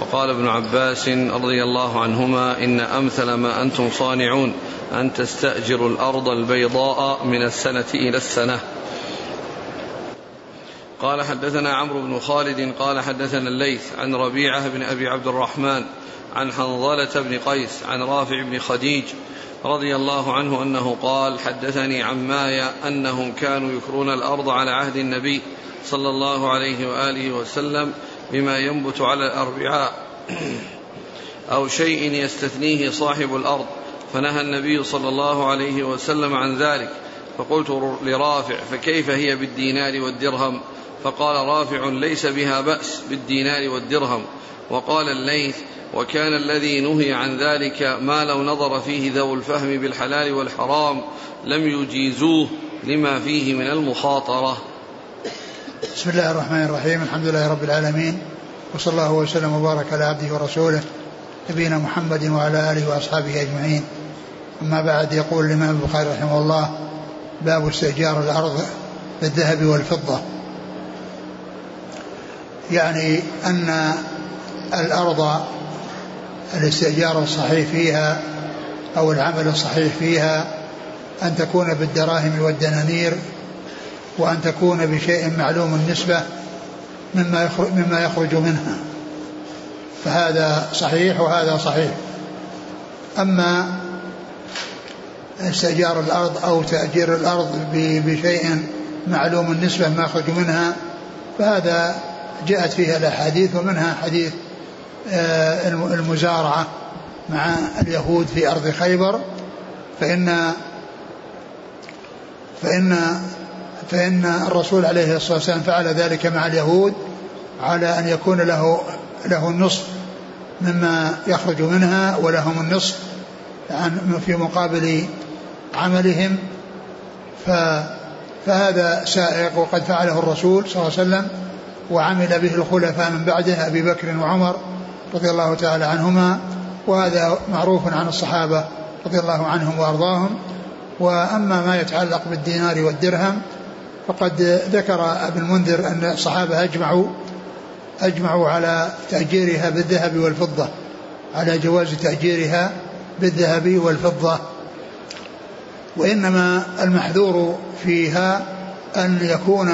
وقال ابن عباس رضي الله عنهما إن أمثل ما أنتم صانعون أن تستأجروا الأرض البيضاء من السنة إلى السنة. قال حدثنا عمرو بن خالد قال حدثنا الليث عن ربيعة بن أبي عبد الرحمن عن حنظلة بن قيس عن رافع بن خديج رضي الله عنه أنه قال حدثني عماي أنهم كانوا يكرون الأرض على عهد النبي صلى الله عليه وآله وسلم بما ينبت على الأربعاء أو شيء يستثنيه صاحب الأرض. فنهى النبي صلى الله عليه وسلم عن ذلك. فقلت لرافع فكيف هي بالدينار والدرهم؟ فقال رافع ليس بها بأس بالدينار والدرهم. وقال الليث وكان الذي نهي عن ذلك ما لو نظر فيه ذو الفهم بالحلال والحرام لم يجيزوه لما فيه من المخاطرة. بسم الله الرحمن الرحيم. الحمد لله رب العالمين. وصلى الله وسلم وبارك على عبده ورسوله نبينا محمد وعلى آله وأصحابه أجمعين. أما بعد يقول الإمام البخاري رحمه الله باب استئجار الأرض بالذهب والفضة. يعني أن الأرض الاستئجار الصحيح فيها أو العمل الصحيح فيها أن تكون بالدراهم والدنانير وأن تكون بشيء معلوم النسبة مما يخرج, مما يخرج منها. فهذا صحيح وهذا صحيح. أما استئجار الأرض أو تأجير الأرض بشيء معلوم النسبة ما يخرج منها فهذا جاءت فيها الأحاديث ومنها حديث آه، المزارعة مع اليهود في أرض خيبر فإن فإن فإن الرسول عليه الصلاة والسلام فعل ذلك مع اليهود على أن يكون له له النصف مما يخرج منها ولهم النصف في مقابل عملهم. ف فهذا سائق وقد فعله الرسول صلى الله عليه وسلم وعمل به الخلفاء من بعده أبي بكر وعمر رضي الله تعالى عنهما. وهذا معروف عن الصحابة رضي الله عنهم وأرضاهم. وأما ما يتعلق بالدينار والدرهم فقد ذكر ابن المنذر أن الصحابة أجمعوا أجمعوا على تأجيرها بالذهب والفضة على جواز تأجيرها بالذهب والفضة. وإنما المحذور فيها أن يكون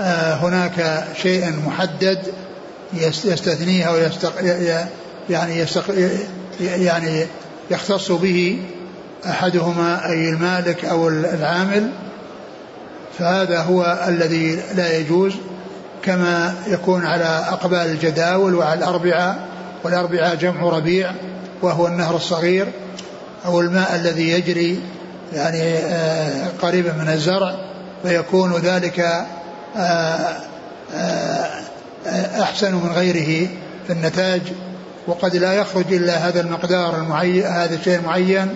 آه، هناك شيء محدد يستثنيها ويستق يعني يستق يعني يختص به أحدهما أي المالك أو العامل فهذا هو الذي لا يجوز كما يكون على أقبال الجداول وعلى الأربعة والأربعة جمع ربيع وهو النهر الصغير أو الماء الذي يجري يعني آه، قريبا من الزرع فيكون ذلك آه، آه، أحسن من غيره في النتاج وقد لا يخرج إلا هذا المقدار المعين هذا الشيء المعين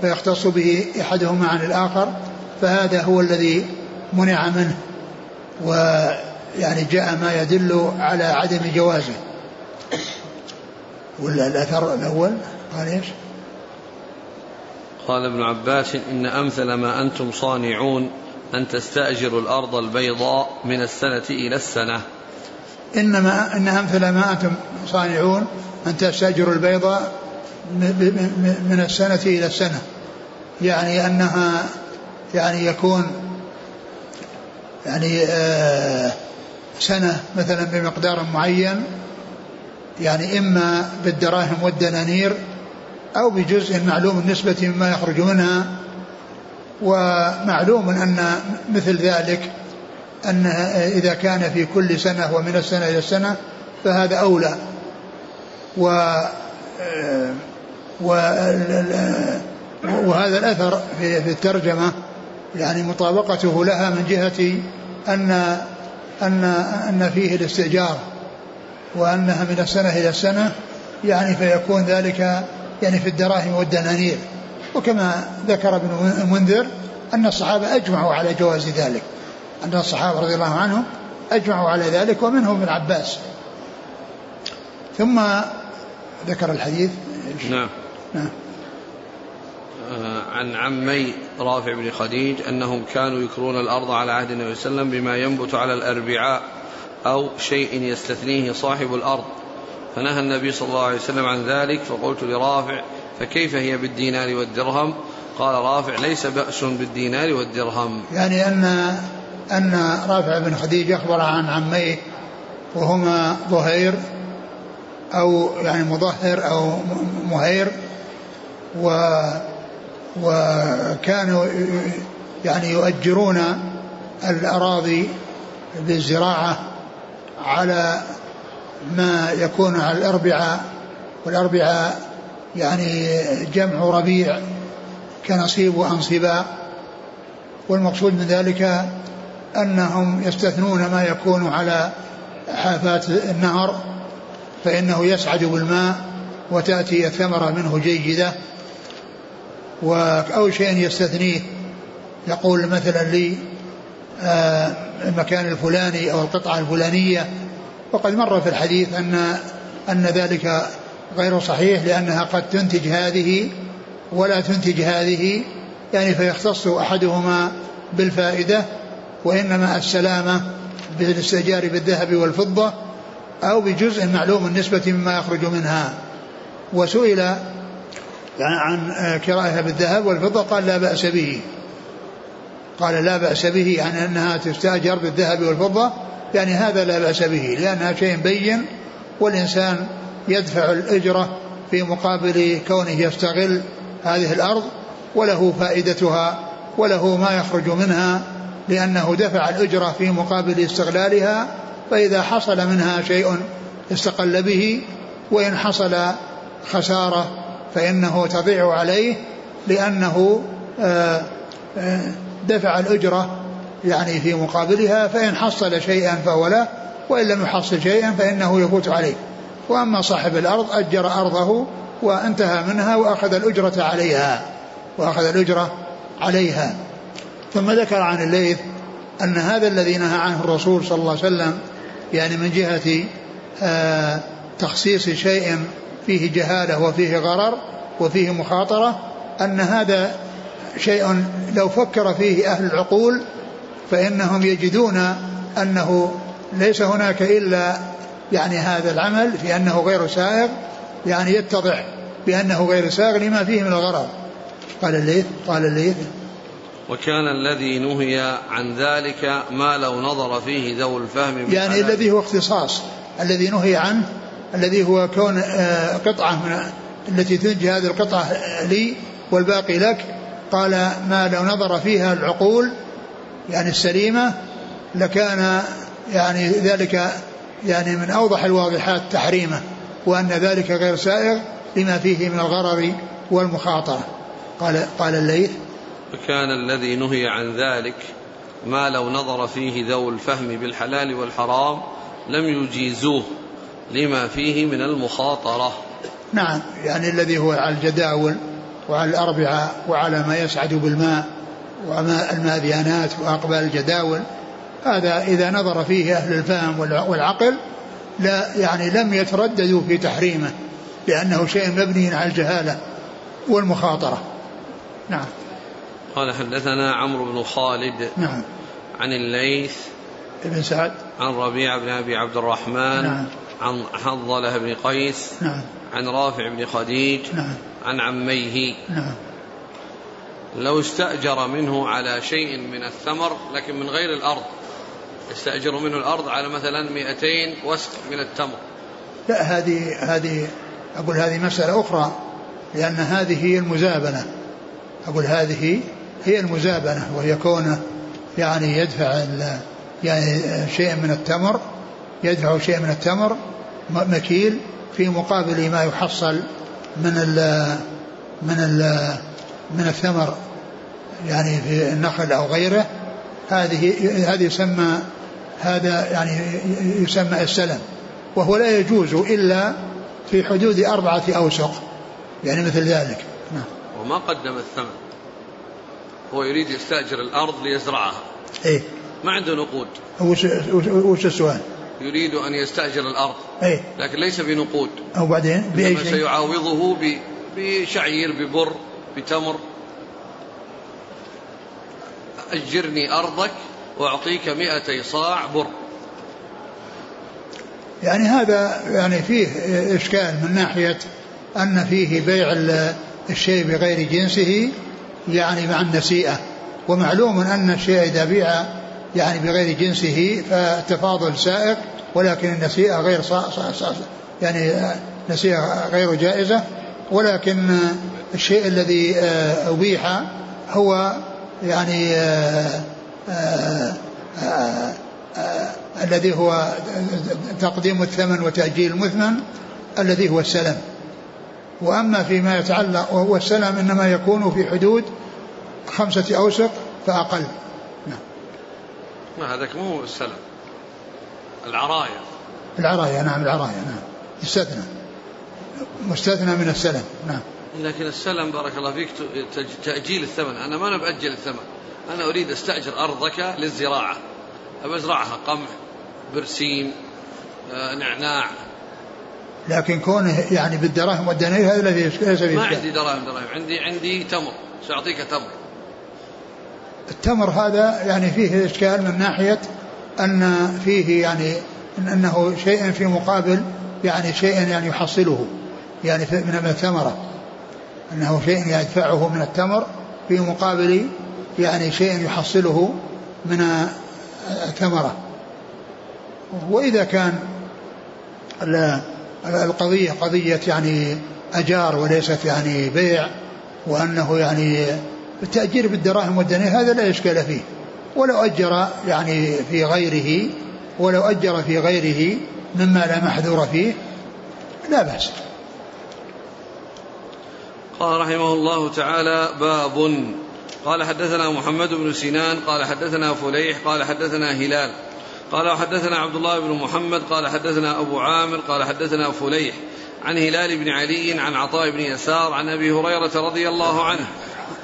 فيختص به أحدهما عن الآخر فهذا هو الذي منع منه ويعني جاء ما يدل على عدم جوازه. ولا الأثر الأول؟ قال إيش؟ قال ابن عباس إن أمثل ما أنتم صانعون أن تستأجروا الأرض البيضاء من السنة إلى السنة. إنما إن أمثل ما أنتم صانعون أن تستأجروا البيضاء من السنة إلى السنة. يعني أنها يعني يكون يعني آه، سنة مثلا بمقدار معين يعني إما بالدراهم والدنانير أو بجزء معلوم النسبة مما يخرج منها ومعلوم أن مثل ذلك أن إذا كان في كل سنة ومن السنة إلى السنة فهذا أولى. و آه، وهذا الأثر في الترجمة. يعني مطابقته لها من جهة أن أن أن فيه الاستئجار وأنها من السنة إلى السنة يعني فيكون ذلك يعني في الدراهم والدنانير. وكما ذكر ابن المنذر أن الصحابة أجمعوا على جواز ذلك. أن الصحابة رضي الله عنهم أجمعوا على ذلك ومنهم ابن عباس. ثم ذكر الحديث. نعم. نعم. عن عمي رافع بن خديج أنهم كانوا يكرون الأرض على عهد النبي صلى الله عليه وسلم بما ينبت على الأربعاء أو شيء يستثنيه صاحب الأرض. فنهى النبي صلى الله عليه وسلم عن ذلك فقلت لرافع فكيف هي بالدينار والدرهم؟ قال رافع ليس بأس بالدينار والدرهم. يعني أن أن رافع بن خديج أخبر عن عميه وهما ظهير أو يعني مظهر أو مهير و وكانوا يعني يؤجرون الأراضي بالزراعة على ما يكون على الأربعاء والأربعاء يعني جمع ربيع كنصيب وأنصباء والمقصود من ذلك أنهم يستثنون ما يكون على حافات النهر فإنه يسعد بالماء وتأتي الثمرة منه جيدة. أو شيء يستثنيه. يقول مثلا لي آه، المكان الفلاني أو القطعة الفلانية. وقد مر في الحديث أن أن ذلك غير صحيح لأنها قد تنتج هذه ولا تنتج هذه. يعني فيختص أحدهما بالفائدة وإنما السلامة بالاستئجار بالذهب والفضة أو بجزء معلوم النسبة مما يخرج منها. وسئل عن كرائها بالذهب والفضة قال لا بأس به. قال لا بأس به يعني أنها تستأجر بالذهب والفضة يعني هذا لا بأس به لأنها شيء بين والإنسان يدفع الأجرة في مقابل كونه يستغل هذه الأرض وله فائدتها وله ما يخرج منها لأنه دفع الأجرة في مقابل استغلالها فإذا حصل منها شيء استقل به وإن حصل خسارة فإنه تضيع عليه لأنه آه، آه، دفع الأجرة يعني في مقابلها فإن حصل شيئا فهو له وإن لم يحصل شيئا فإنه يفوت عليه. وأما صاحب الأرض أجر أرضه وانتهى منها وأخذ الأجرة عليها وأخذ الأجرة عليها. ثم ذكر عن الليث أن هذا الذي نهى عنه الرسول صلى الله عليه وسلم يعني من جهة آه تخصيص شيء فيه جهالة وفيه غرر وفيه مخاطرة أن هذا شيء لو فكر فيه أهل العقول فإنهم يجدون أنه ليس هناك إلا يعني هذا العمل في أنه غير سائغ يعني يتضح بأنه غير سائغ لما فيه من الغرض قال الليث قال الليث وكان الذي نهي عن ذلك ما لو نظر فيه ذو الفهم يعني الذي هو اختصاص الذي نهي عنه الذي هو كون آه، قطعة من التي تنجي هذه القطعة لي والباقي لك. قال ما لو نظر فيها العقول يعني السليمة لكان يعني ذلك يعني من أوضح الواضحات تحريمه وأن ذلك غير سائغ لما فيه من الغرر والمخاطرة. قال قال الليث فكان الذي نهي عن ذلك ما لو نظر فيه ذو الفهم بالحلال والحرام لم يجيزوه. لما فيه من المخاطرة. نعم يعني الذي هو على الجداول وعلى الأربعة وعلى ما يسعد بالماء وماء الماذيانات وأقبال الجداول هذا إذا نظر فيه أهل الفهم والعقل لا يعني لم يترددوا في تحريمه لأنه شيء مبني على الجهالة والمخاطرة. نعم. قال حدثنا عمرو بن خالد نعم. عن الليث بن سعد. عن ربيع بن أبي عبد الرحمن نعم. عن حنظلة بن قيس نعم. عن رافع بن خديج نعم. عن عميه. نعم. لو استأجر منه على شيء من الثمر لكن من غير الأرض يستأجر منه الأرض على مثلا 200 وسق من التمر. لا هذه هذه أقول هذه مسألة أخرى لأن هذه هي المزابنة. أقول هذه هي المزابنة وهي كونه يعني يدفع يعني شيء من التمر يدفع شيء من التمر مكيل في مقابل ما يحصل من ال من ال من الثمر يعني في النخل أو غيره. هذه هذه يسمى هذا يعني يسمى السلم. وهو لا يجوز إلا في حدود أربعة أوسق يعني مثل ذلك. نعم. وما قدم الثمن. هو يريد يستأجر الأرض ليزرعها. إيه. ما عنده نقود. وش, وش السؤال؟ يريد أن يستأجر الأرض. إيه. لكن ليس بنقود. أو بعدين؟ بأي شيء؟ سيعاوضه بشعير ببر بتمر. أجرني أرضك وأعطيك مئتي صاع بر. يعني هذا يعني فيه إشكال من ناحية أن فيه بيع ال- الشيء بغير جنسه يعني مع النسيئة. ومعلوم أن الشيء إذا بيع يعني بغير جنسه فالتفاضل سائق ولكن النسيئة غير صا صا صا يعني نسيئة غير جائزة ولكن الشيء الذي آه، أبيح هو يعني آه، آه، الذي هو تقديم الثمن وتأجيل المثمن الذي هو السلم وأما فيما يتعلق وهو السلم إنما يكون في حدود خمسة أوسق فأقل. ما هذاك مو السلم العراية العراية نعم العراية نعم. يستثنى مستثنى من السلم نعم. لكن السلم بارك الله فيك تأجيل الثمن. أنا ما أنا بأجل الثمن. أنا أريد أستأجر أرضك للزراعة. أبى أزرعها قمح برسيم آه، نعناع. لكن كونه يعني بالدراهم والدنانير هذا الذي ليس فيه ما. عندي دراهم دراهم. عندي عندي تمر. سأعطيك تمر. التمر هذا يعني فيه إشكال من ناحية أن فيه يعني أنه شيء في مقابل يعني شيء يعني يحصله يعني من الثمرة أنه شيء يدفعه من التمر في مقابل يعني شيء يحصله من الثمرة وإذا كان ال- القضية قضية يعني أجار وليست يعني بيع وأنه يعني التأجير بالدراهم والدنانير هذا لا إشكال فيه. ولو أجر يعني في غيره ولو أجر في غيره مما لا محذور فيه لا بأس. قال رحمه الله تعالى باب. قال حدثنا محمد بن سنان قال حدثنا فليح قال حدثنا هلال قال وحدثنا عبد الله بن محمد قال حدثنا أبو عامر قال حدثنا فليح عن هلال بن علي عن عطاء بن يسار عن أبي هريرة رضي الله عنه.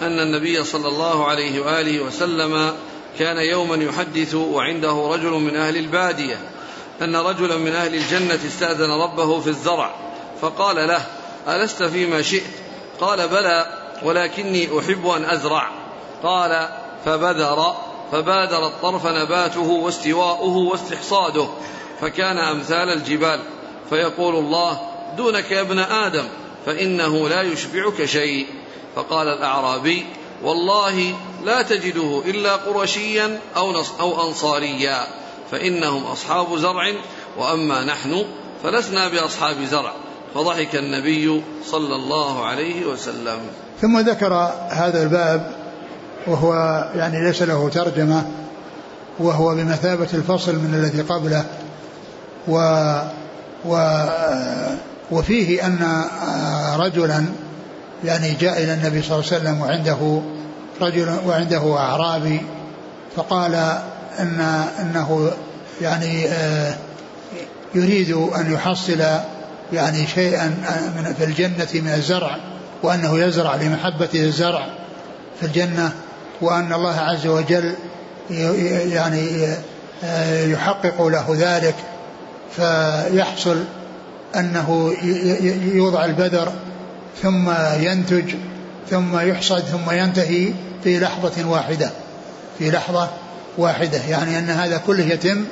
أن النبي صلى الله عليه وآله وسلم كان يوما يحدث وعنده رجل من أهل البادية أن رجلا من أهل الجنة استأذن ربه في الزرع فقال له ألست فيما شئت؟ قال بلى ولكني أحب أن أزرع. قال فبذر فبادر الطرف نباته واستواؤه واستحصاده فكان أمثال الجبال. فيقول الله دونك يا ابن آدم فإنه لا يشبعك شيء. فقال الأعرابي والله لا تجده إلا قرشيا أو, نص أو أنصاريا فإنهم أصحاب زرع وأما نحن فلسنا بأصحاب زرع فضحك النبي صلى الله عليه وسلم. ثم ذكر هذا الباب وهو يعني ليس له ترجمة وهو بمثابة الفصل من الذي قبله و و وفيه أن رجلا يعني جاء إلى النبي صلى الله عليه وسلم وعنده رجل وعنده أعرابي فقال أن أنه يعني آه، يريد أن يحصل يعني شيئا من في الجنة من الزرع وأنه يزرع لمحبته الزرع في الجنة وأن الله عز وجل يعني آه، يحقق له ذلك فيحصل أنه يوضع البذر ثم ينتج ثم يحصد ثم ينتهي في لحظة واحدة. في لحظة واحدة يعني أن هذا كله يتم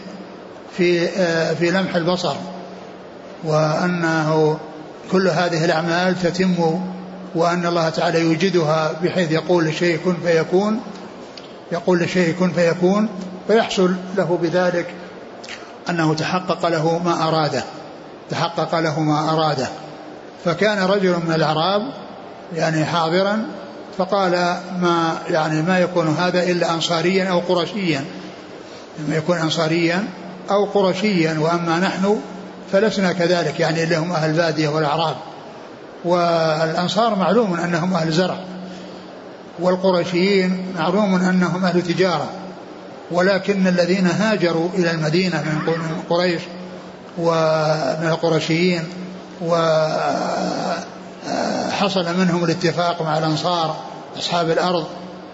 في آه، في لمح البصر. وأنه كل هذه الأعمال تتم وأن الله تعالى يوجدها بحيث يقول لشيء كن فيكون يقول لشيء كن فيكون فيحصل له بذلك أنه تحقق له ما أراده تحقق له ما أراده. فكان رجل من الأعراب يعني حاضرا فقال ما يعني ما يكون هذا إلا أنصاريا أو قرشيا. لما يكون أنصاريا أو قرشيا وأما نحن فلسنا كذلك يعني اللي هم أهل البادية والأعراب. والأنصار معلوم أنهم أهل زرع والقرشيين معلوم أنهم أهل تجارة. ولكن الذين هاجروا إلى المدينة من قريش ومن القرشيين وحصل منهم الاتفاق مع الأنصار أصحاب الأرض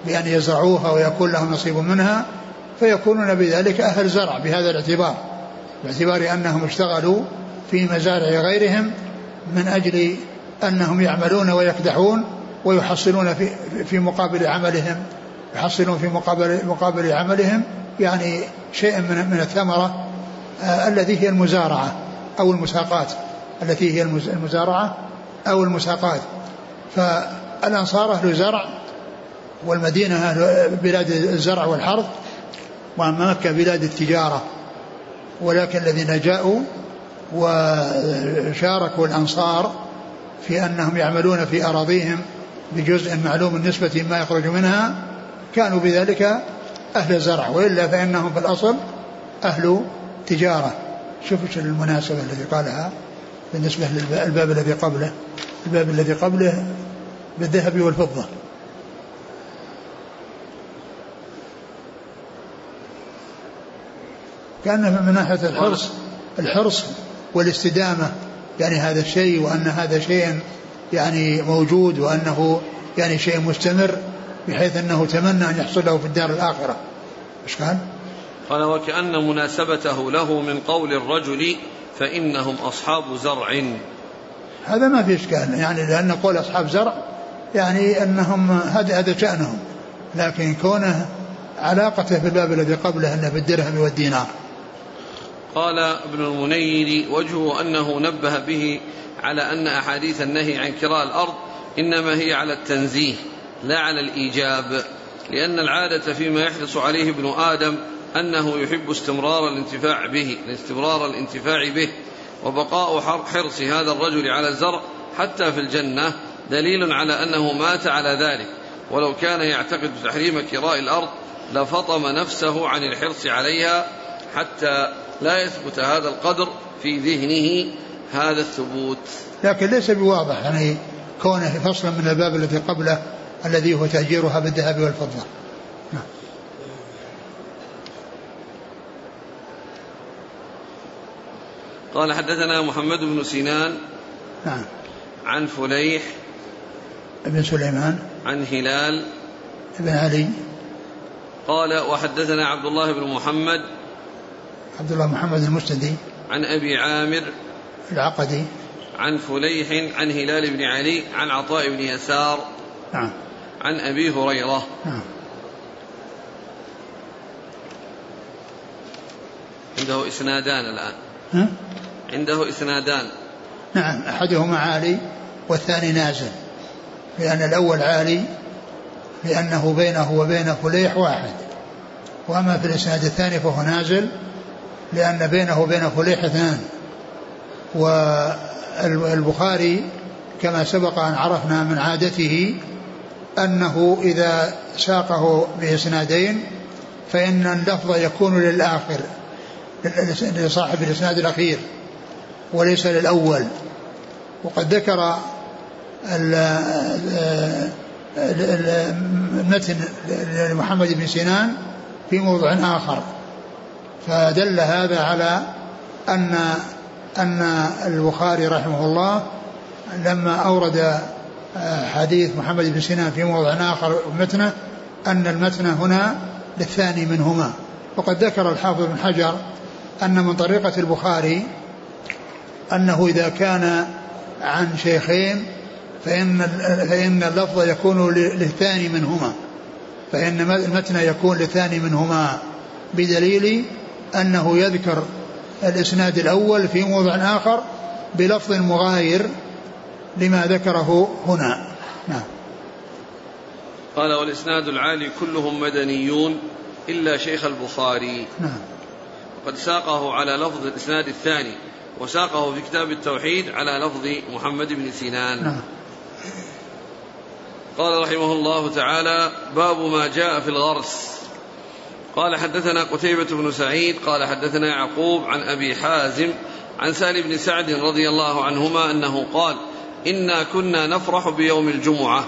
بأن يزرعوها ويكون لهم نصيب منها فيكونون بذلك أهل زرع بهذا الاعتبار. باعتبار أنهم اشتغلوا في مزارع غيرهم من أجل أنهم يعملون ويكدحون ويحصلون في في مقابل عملهم. يحصلون في مقابل مقابل عملهم يعني شيئا من من الثمرة آه الذي هي المزارعة أو المساقات. التي هي المزارعة أو المساقات. فالأنصار أهل زرع والمدينة أهل بلاد الزرع والحرث وأما مكة بلاد التجارة. ولكن الذين جاءوا وشاركوا الأنصار في أنهم يعملون في أراضيهم بجزء معلوم النسبة ما يخرج منها كانوا بذلك أهل زرع وإلا فإنهم في الأصل أهل تجارة. شوف إيش المناسبة التي قالها. بالنسبة للباب الذي قبله. الباب الذي قبله بالذهب والفضة. كان من ناحية الحرص الحرص والاستدامة. يعني هذا الشيء وأن هذا شيء يعني موجود وأنه يعني شيء مستمر بحيث أنه تمنى أن يحصل له في الدار الآخرة. إيش قال؟ قال وكأن مناسبته له من قول الرجل فإنهم أصحاب زرع. هذا ما في إشكال. يعني لأن قول أصحاب زرع يعني أنهم هذا هذا شأنهم. لكن كونه علاقته في الباب الذي قبله أنه بالدرهم والدينار. قال ابن المنير وجهه أنه نبه به على أن أحاديث النهي عن كراء الأرض إنما هي على التنزيه لا على الإيجاب. لأن العادة فيما يحرص عليه ابن آدم أنه يحب استمرار الانتفاع به استمرار الانتفاع به. وبقاء حرص هذا الرجل على الزرع حتى في الجنة دليل على أنه مات على ذلك. ولو كان يعتقد تحريم كراء الأرض لفطم نفسه عن الحرص عليها حتى لا يثبت هذا القدر في ذهنه هذا الثبوت. لكن ليس بواضح يعني كونه فصلا من الباب الذي قبله الذي هو تأجيرها بالذهب والفضة. قال حدثنا محمد بن سنان نعم. عن فليح ابن سليمان. عن هلال بن علي. قال وحدثنا عبد الله بن محمد عبد الله محمد المسندي عن أبي عامر العقدي. عن فليح عن هلال بن علي عن عطاء بن يسار نعم. عن أبي هريرة. نعم. عنده إسنادان الآن. ها؟ عنده إسنادان. نعم أحدهما عالي والثاني نازل لأن الأول عالي لأنه بينه وبين فليح واحد. وأما في الإسناد الثاني فهو نازل لأن بينه وبين فليح اثنان. والبخاري كما سبق أن عرفنا من عادته أنه إذا ساقه بإسنادين فإن اللفظ يكون للآخر لصاحب الإسناد الأخير. وليس للأول. وقد ذكر المتن لمحمد بن سنان في موضع آخر. فدل هذا على أن أن البخاري رحمه الله لما أورد حديث محمد بن سنان في موضع آخر متنه أن المتن هنا للثاني منهما. وقد ذكر الحافظ بن حجر أن من طريقة البخاري أنه إذا كان عن شيخين فإن فإن اللفظ يكون للثاني منهما. فإن المتن يكون للثاني منهما. بدليل أنه يذكر الإسناد الأول في موضع آخر بلفظ مغاير لما ذكره هنا. نعم. قال والإسناد العالي كلهم مدنيون إلا شيخ البخاري. نعم. وقد ساقه على لفظ الإسناد الثاني. وساقه في كتاب التوحيد على لفظ محمد بن سنان نعم. قال رحمه الله تعالى باب ما جاء في الغرس. قال حدثنا قتيبة بن سعيد قال حدثنا يعقوب عن أبي حازم عن سالم بن سعد رضي الله عنهما أنه قال إنا كنا نفرح بيوم الجمعة.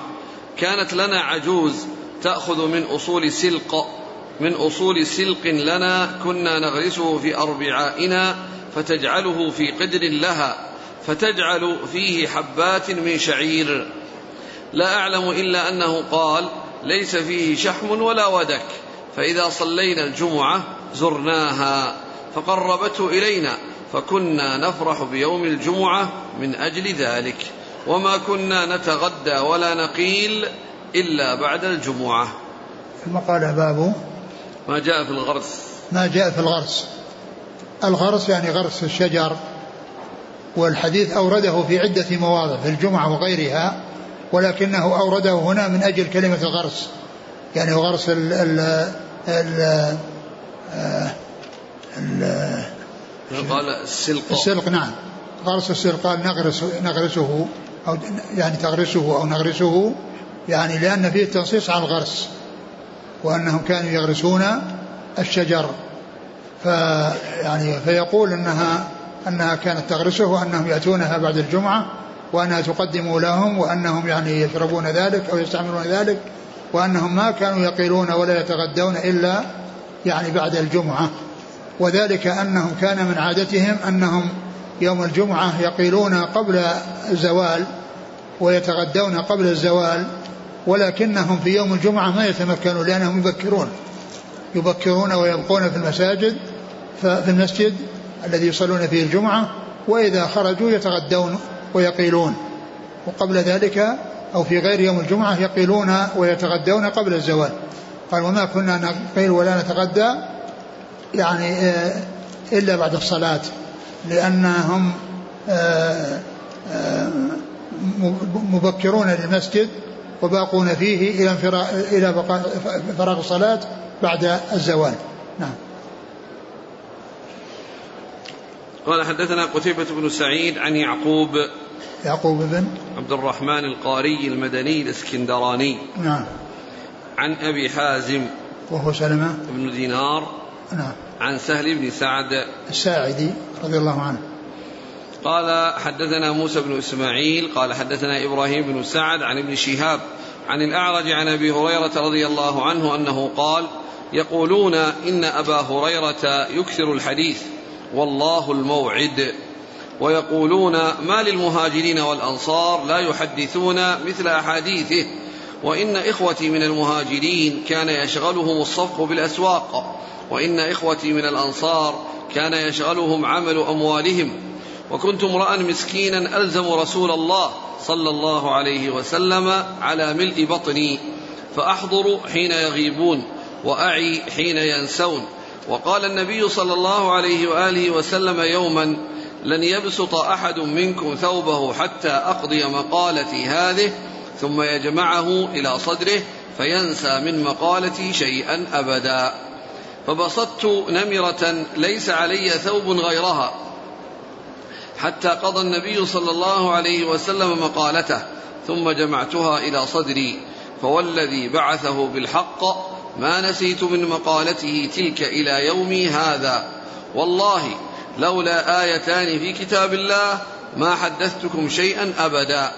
كانت لنا عجوز تأخذ من أصول سلق من أصول سلق لنا كنا نغرسه في أربعائنا فتجعله في قدر لها فتجعل فيه حبات من شعير. لا أعلم إلا أنه قال ليس فيه شحم ولا ودك فإذا صلينا الجمعة زرناها فقربته إلينا فكنا نفرح بيوم الجمعة من أجل ذلك. وما كنا نتغدى ولا نقيل إلا بعد الجمعة. ثم قال باب ما جاء في الغرس. ما جاء في الغرس. الغرس يعني غرس الشجر والحديث أورده في عدة مواضع في الجمعة وغيرها ولكنه أورده هنا من أجل كلمة الغرس يعني غرس ال ال ال ال قال السلق. السلق نعم. غرس السلق قال نغرس نغرسه أو يعني تغرسه أو نغرسه يعني لأن فيه تنصيص على الغرس وأنهم كانوا يغرسون الشجر. فيعني فيقول إنها أنها كانت تغرسه وأنهم يأتونها بعد الجمعة وأنها تقدم لهم وأنهم يعني يشربون ذلك أو يستعملون ذلك وأنهم ما كانوا يقيلون ولا يتغدون إلا يعني بعد الجمعة. وذلك أنهم كان من عادتهم أنهم يوم الجمعة يقيلون قبل الزوال ويتغدون قبل الزوال ولكنهم في يوم الجمعة ما يتمكنون لأنهم يبكرون يبكرون ويبقون في المساجد في المسجد الذي يصلون فيه الجمعة وإذا خرجوا يتغدون ويقيلون. وقبل ذلك أو في غير يوم الجمعة يقيلون ويتغدون قبل الزوال. قال وما كنا نقيل ولا نتغدى يعني آه، إلا بعد الصلاة لأنهم آه، آه، مبكرون للمسجد وباقون فيه إلى إلى فراغ الصلاة بعد الزوال. نعم. قال حدثنا قتيبة بن سعيد عن يعقوب يعقوب بن عبد الرحمن القاري المدني الإسكندراني. نعم. عن أبي حازم وهو سلمة. بن دينار. نعم. عن سهل بن سعد. الساعدي رضي الله عنه. قال حدثنا موسى بن إسماعيل قال حدثنا إبراهيم بن سعد عن ابن شهاب عن الأعرج عن أبي هريرة رضي الله عنه أنه قال يقولون إن أبا هريرة يكثر الحديث. والله الموعد. ويقولون ما للمهاجرين والأنصار لا يحدثون مثل أحاديثه. وإن إخوتي من المهاجرين كان يشغلهم الصفق بالأسواق. وإن إخوتي من الأنصار كان يشغلهم عمل أموالهم. وكنت امرأ مسكينا ألزم رسول الله صلى الله عليه وسلم على ملء بطني. فأحضر حين يغيبون وأعي حين ينسون. وقال النبي صلى الله عليه وآله وسلم يوما لن يبسط أحد منكم ثوبه حتى أقضي مقالتي هذه ثم يجمعه إلى صدره فينسى من مقالتي شيئا أبدا. فبسطت نمرة ليس علي ثوب غيرها حتى قضى النبي صلى الله عليه وسلم مقالته ثم جمعتها إلى صدري فوالذي بعثه بالحق ما نسيت من مقالته تلك إلى يومي هذا. والله لولا آيتان في كتاب الله ما حدثتكم شيئا أبدا.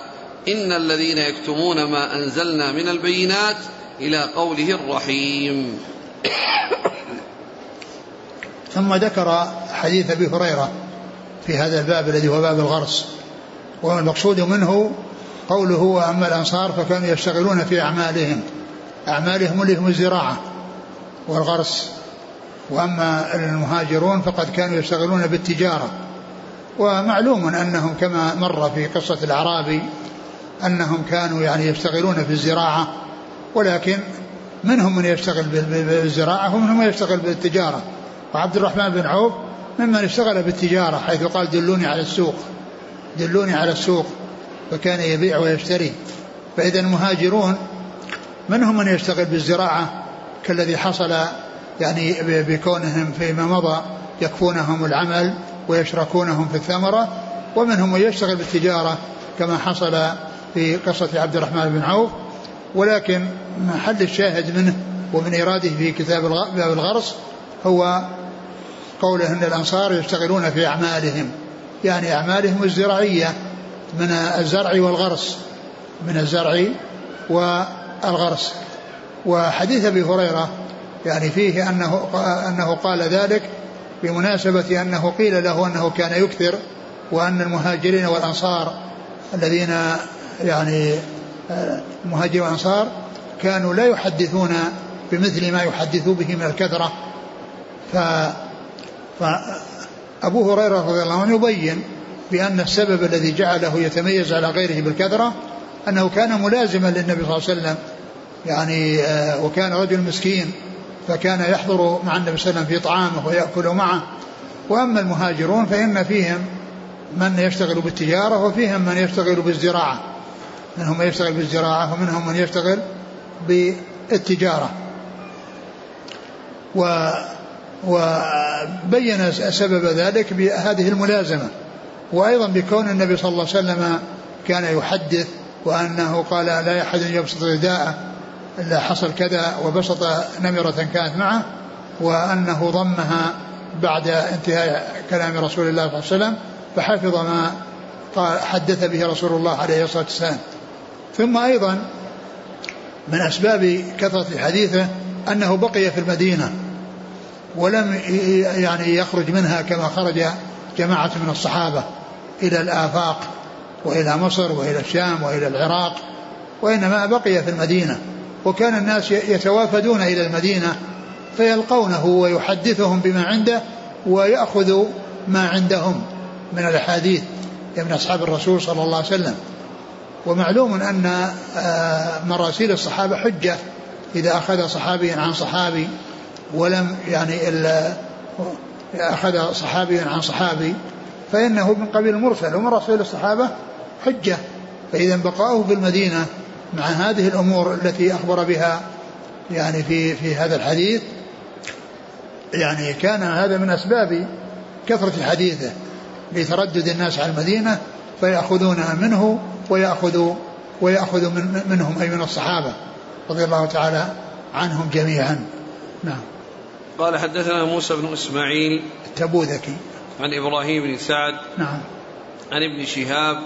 إن الذين يكتمون ما أنزلنا من البينات إلى قوله الرحيم. ثم ذكر حديث أبي هريرة في هذا الباب الذي هو باب الغرس. والمقصود منه قوله وأما الأنصار فكانوا يشتغلون في أعمالهم. أعمالهم اللي هم الزراعة والغرس. وأما المهاجرون فقد كانوا يشتغلون بالتجارة. ومعلوم أنهم كما مر في قصة الأعرابي أنهم كانوا يعني يشتغلون في الزراعة ولكن منهم من يشتغل بالزراعة ومنهم من يشتغل بالتجارة. وعبد الرحمن بن عوف ممن اشتغل بالتجارة حيث قال دلوني على السوق دلوني على السوق. فكان يبيع ويشتري. فإذا المهاجرون منهم من يشتغل بالزراعة كالذي حصل يعني بكونهم فيما مضى يكفونهم العمل ويشركونهم في الثمرة ومنهم من يشتغل بالتجارة كما حصل في قصة عبد الرحمن بن عوف. ولكن محل الشاهد منه ومن إراده في كتاب باب الغرس هو قوله أن الأنصار يشتغلون في أعمالهم. يعني أعمالهم الزراعية من الزرع والغرس من الزرع والغرس وحديث أبي هريرة يعني فيه أنه, أنه قال ذلك بمناسبة أنه قيل له أنه كان يكثر وأن المهاجرين والأنصار الذين يعني المهاجرين والأنصار كانوا لا يحدثون بمثل ما يحدثوا به من الكثرة. ف فأبو هريرة رضي الله عنه يبين بأن السبب الذي جعله يتميز على غيره بالكثرة أنه كان ملازما للنبي صلى الله عليه وسلم. يعني آه، وكان رجل مسكين فكان يحضر مع النبي صلى الله عليه وسلم في طعامه ويأكل معه. وأما المهاجرون فإن فيهم من يشتغل بالتجارة وفيهم من يشتغل بالزراعة. منهم من يشتغل بالزراعة ومنهم من يشتغل بالتجارة. و وبين سبب ذلك بهذه الملازمة. وأيضا بكون النبي صلى الله عليه وسلم كان يحدث وأنه قال لا أحد يبسط رداءه. إلا حصل كذا وبسط نمرة كانت معه وأنه ضمها بعد انتهاء كلام رسول الله صلى الله عليه وسلم فحفظ ما حدث به رسول الله عليه الصلاة والسلام. ثم أيضا من أسباب كثرة حديثه أنه بقي في المدينة ولم يعني يخرج منها كما خرج جماعة من الصحابة إلى الآفاق وإلى مصر وإلى الشام وإلى العراق وإنما بقي في المدينة. وكان الناس يتوافدون إلى المدينة فيلقونه ويحدثهم بما عنده ويأخذ ما عندهم من الأحاديث من أصحاب الرسول صلى الله عليه وسلم. ومعلوم أن آه، مراسيل الصحابة حجة إذا أخذ صحابي عن صحابي ولم يعني أخذ صحابي عن صحابي فإنه من قبيل المرسل. ومراسيل الصحابة حجة فإذا بقاؤه في المدينة مع هذه الأمور التي أخبر بها يعني في في هذا الحديث يعني كان هذا من أسباب كثرة حديثه لتردد الناس على المدينة فيأخذون منه ويأخذ ويأخذ من منهم أي من الصحابة رضي الله تعالى عنهم جميعا. نعم. قال حدثنا موسى بن إسماعيل التبوذكي. عن إبراهيم بن سعد نعم. عن ابن شهاب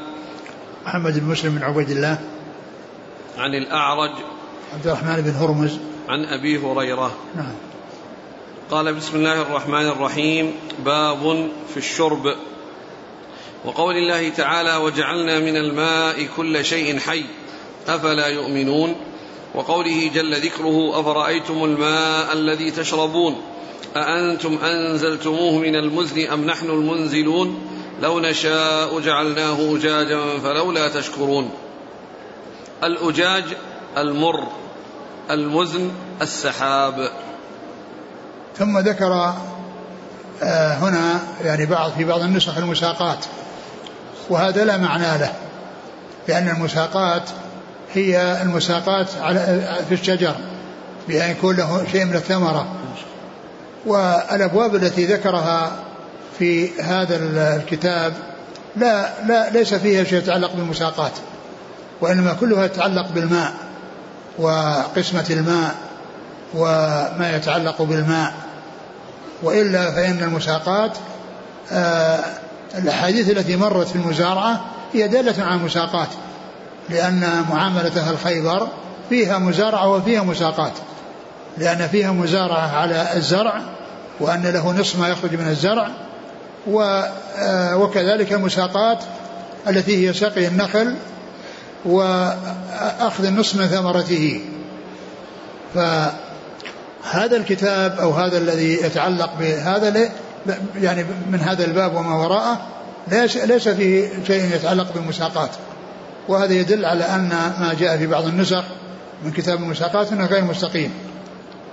محمد بن مسلم بن عبيد الله. عن الأعرج عبد الرحمن بن هرمز. عن أبي هريرة. نعم. قال بسم الله الرحمن الرحيم باب في الشرب. وقول الله تعالى وجعلنا من الماء كل شيء حي أفلا يؤمنون؟ وقوله جل ذكره أفرأيتم الماء الذي تشربون؟ أأنتم أنزلتموه من المزن أم نحن المنزلون؟ لو نشاء جعلناه أجاجا فلولا تشكرون. الأجاج المر المزن السحاب. ثم ذكر آه، هنا يعني بعض في بعض النسخ المساقات. وهذا لا معنى له لأن المساقات هي المساقات على في الشجر بأن يكون له شيء من الثمرة. والأبواب التي ذكرها في هذا الكتاب لا لا ليس فيها شيء يتعلق بالمساقات. وإنما كلها تتعلق بالماء وقسمة الماء وما يتعلق بالماء. وإلا فإن المساقات آه الأحاديث التي مرت في المزارعة هي دالة على المساقات لأن معاملة أهل خيبر فيها مزارعة وفيها مساقات لأن فيها مزارعة على الزرع وأن له نصف ما يخرج من الزرع آه، وكذلك المساقات التي هي سقي النخل وأخذ النصف من ثمرته. فهذا الكتاب أو هذا الذي يتعلق بهذا يعني من هذا الباب وما وراءه ليس ليس فيه شيء يتعلق بالمساقات. وهذا يدل على أن ما جاء في بعض النسخ من كتاب المساقات أنه غير مستقيم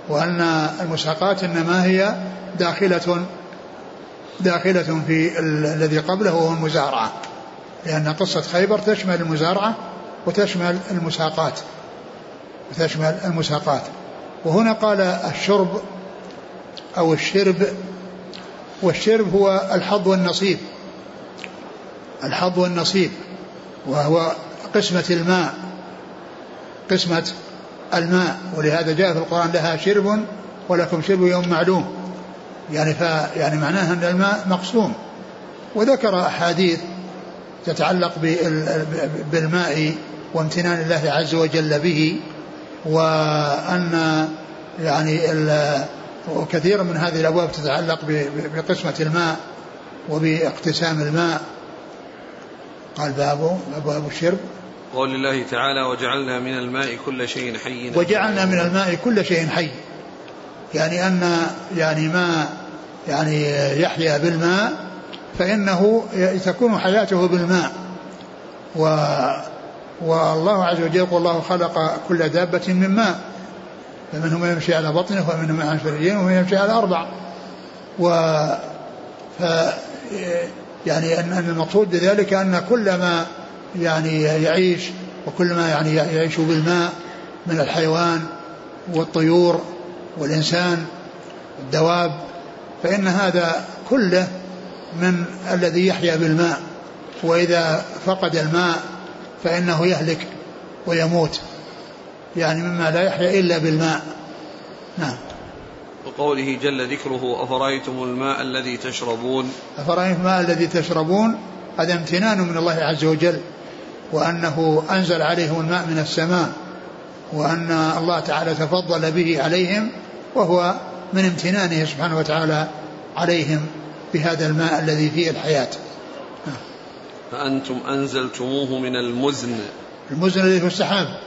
وأن المساقات إنما هي داخلة داخلة في الذي قبله وهو المزارعة. لأن قصة خيبر تشمل المزارعة وتشمل المساقات. وتشمل المساقات. وهنا قال الشرب أو الشرب والشرب هو الحظ والنصيب. الحظ والنصيب. وهو قسمة الماء. قسمة الماء. ولهذا جاء في القرآن لها شرب ولكم شرب يوم معلوم. يعني ف يعني معناها أن الماء مقسوم. وذكر أحاديث تتعلق بالماء وامتنان الله عز وجل به وأن يعني وكثير من هذه الأبواب تتعلق بقسمة الماء وباقتسام الماء. قال باب أبواب الشرب. قول الله تعالى وجعلنا من الماء كل شيء حي. وجعلنا من الماء كل شيء حي. يعني أن يعني ما يعني يحيا بالماء فإنه تكون حياته بالماء. و والله عز وجل يقول الله خلق كل دابة من ماء. فمنهم من يمشي على بطنه ومنهم من على فرجين ومن يمشي على أربع. و ف يعني أن المقصود بذلك أن كل ما يعني يعيش وكل ما يعني يعيش بالماء من الحيوان والطيور والإنسان الدواب فإن هذا كله من الذي يحيا بالماء وإذا فقد الماء فإنه يهلك ويموت. يعني مما لا يحيا إلا بالماء. نعم. وقوله جل ذكره أفرأيتم الماء الذي تشربون؟ أفرأيتم الماء الذي تشربون؟ هذا امتنان من الله عز وجل وأنه أنزل عليهم الماء من السماء وأن الله تعالى تفضل به عليهم وهو من امتنانه سبحانه وتعالى عليهم. بهذا الماء الذي فيه الحياة. فأنتم أنزلتموه من المزن. المزن الذي هو السحاب.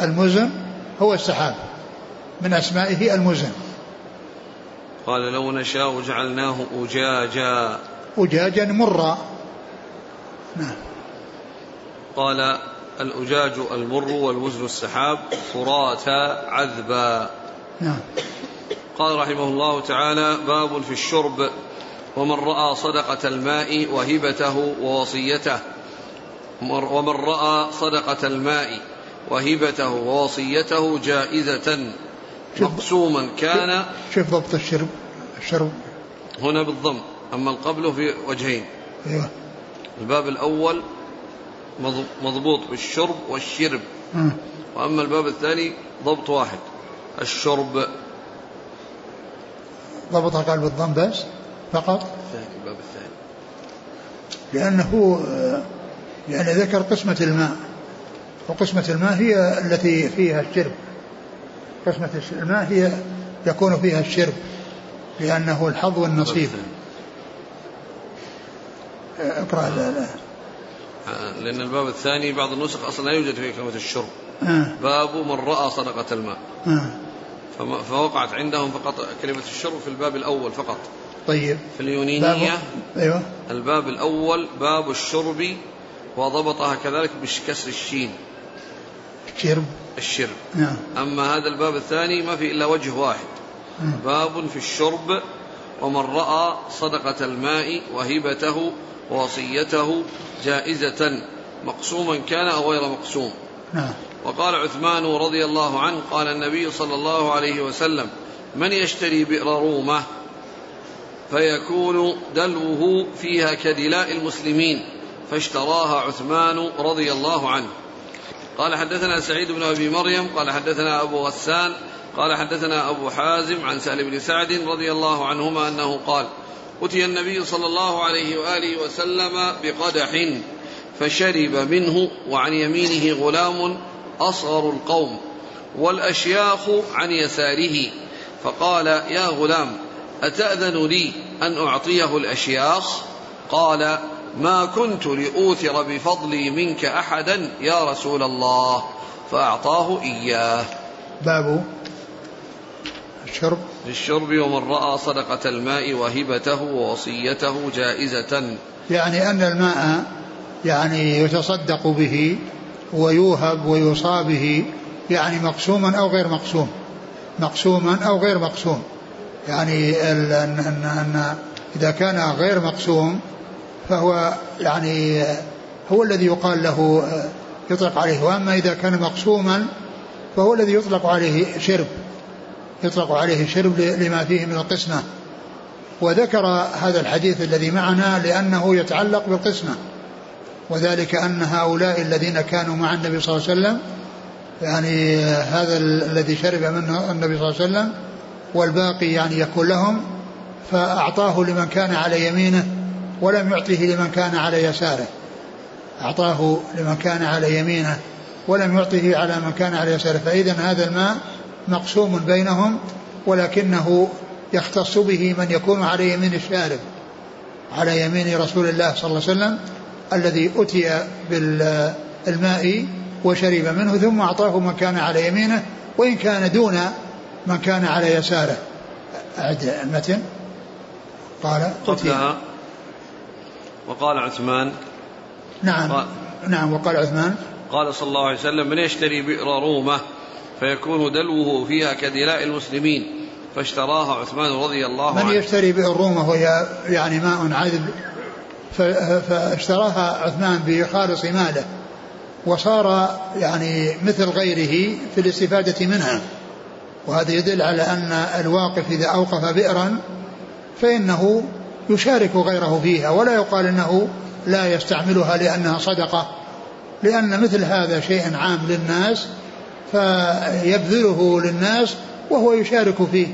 المزن هو السحاب. من أسمائه المزن. قال لو نشاء جعلناه أجاجا. أجاجا مرا. نعم. قال الأجاج المر والوزن السحاب فراتا عذبا. نعم. قال رحمه الله تعالى باب في الشرب. ومن رأى صدقة الماء وهبته ووصيته ومن رأى صدقة الماء وهبته ووصيته جائزة. مقسوما كان شوف ضبط الشرب الشرب. هنا بالضم أما القبل في وجهين. أيوه. الباب الأول مضبوط بالشرب والشرب. م. وأما الباب الثاني ضبط واحد الشرب. ضبطها قال بالضم بس؟ فقط؟ الباب الثاني. لأنه يعني ذكر قسمة الماء. وقسمة الماء هي التي فيها الشرب. قسمة الماء هي يكون فيها الشرب لأنه الحظ والنصيب. اقرأ لا لا لأن الباب الثاني بعض النسخ أصلا لا يوجد فيه كلمة الشرب. آه. باب من رأى صدقة الماء. آه. فوقعت عندهم فقط كلمة الشرب في الباب الأول فقط. طيب. في اليونينية. أيوة. الباب الأول باب الشرب وضبطها كذلك بكسر الشين. الشرب الشرب. نعم. أما هذا الباب الثاني ما في إلا وجه واحد. نعم. باب في الشرب ومن رأى صدقة الماء وهبته ووصيته جائزة مقسوما كان أو غير مقسوم. نعم. وقال عثمان رضي الله عنه قال النبي صلى الله عليه وسلم من يشتري بئر رومة فيكون دلوه فيها كدلاء المسلمين فاشتراها عثمان رضي الله عنه. قال حدثنا سعيد بن أبي مريم قال حدثنا أبو غسان قال حدثنا أبو حازم عن سهل بن سعد رضي الله عنهما أنه قال أتي النبي صلى الله عليه وآله وسلم بقدح فشرب منه وعن يمينه غلام أصغر القوم والأشياخ عن يساره فقال يا غلام أتأذن لي أن أعطيه الأشياخ؟ قال ما كنت لأوثر بفضلي منك أحدا يا رسول الله فأعطاه إياه. باب الشرب. للشرب ومن رأى صدقة الماء وهبته ووصيته جائزة. يعني أن الماء يعني يتصدق به ويوهب ويوصى به يعني مقسوما أو غير مقسوم. مقسوما أو غير مقسوم. يعني أن, أن, أن إذا كان غير مقسوم فهو يعني هو الذي يقال له يطلق عليه. وأما إذا كان مقسوما فهو الذي يطلق عليه شرب يطلق عليه شرب لما فيه من القسمة. وذكر هذا الحديث الذي معنا لأنه يتعلق بالقسمة. وذلك أن هؤلاء الذين كانوا مع النبي صلى الله عليه وسلم يعني هذا الذي شرب منه النبي صلى الله عليه وسلم والباقي يعني يكون لهم فأعطاه لمن كان على يمينه ولم يعطه لمن كان على يساره. أعطاه لمن كان على يمينه ولم يعطه على من كان على يساره. فإذا هذا الماء مقسوم بينهم ولكنه يختص به من يكون على يمين الشارب على يمين رسول الله صلى الله عليه وسلم الذي أتي الماء وشرب منه ثم أعطاه من كان على يمينه وإن كان دون من كان على يساره. أعد المتن قال قبلها وقال عثمان. نعم. قال نعم وقال عثمان. قال صلى الله عليه وسلم من يشتري بئر رومة فيكون دلوه فيها كدلاء المسلمين. فاشتراها عثمان رضي الله عنه. من يشتري بئر رومة وهي يعني ماء عذب فاشتراها عثمان بخالص ماله وصار يعني مثل غيره في الاستفادة منها. وهذا يدل على أن الواقف إذا أوقف بئرا فإنه يشارك غيره فيها ولا يقال أنه لا يستعملها لأنها صدقة. لأن مثل هذا شيء عام للناس فيبذله للناس وهو يشارك فيه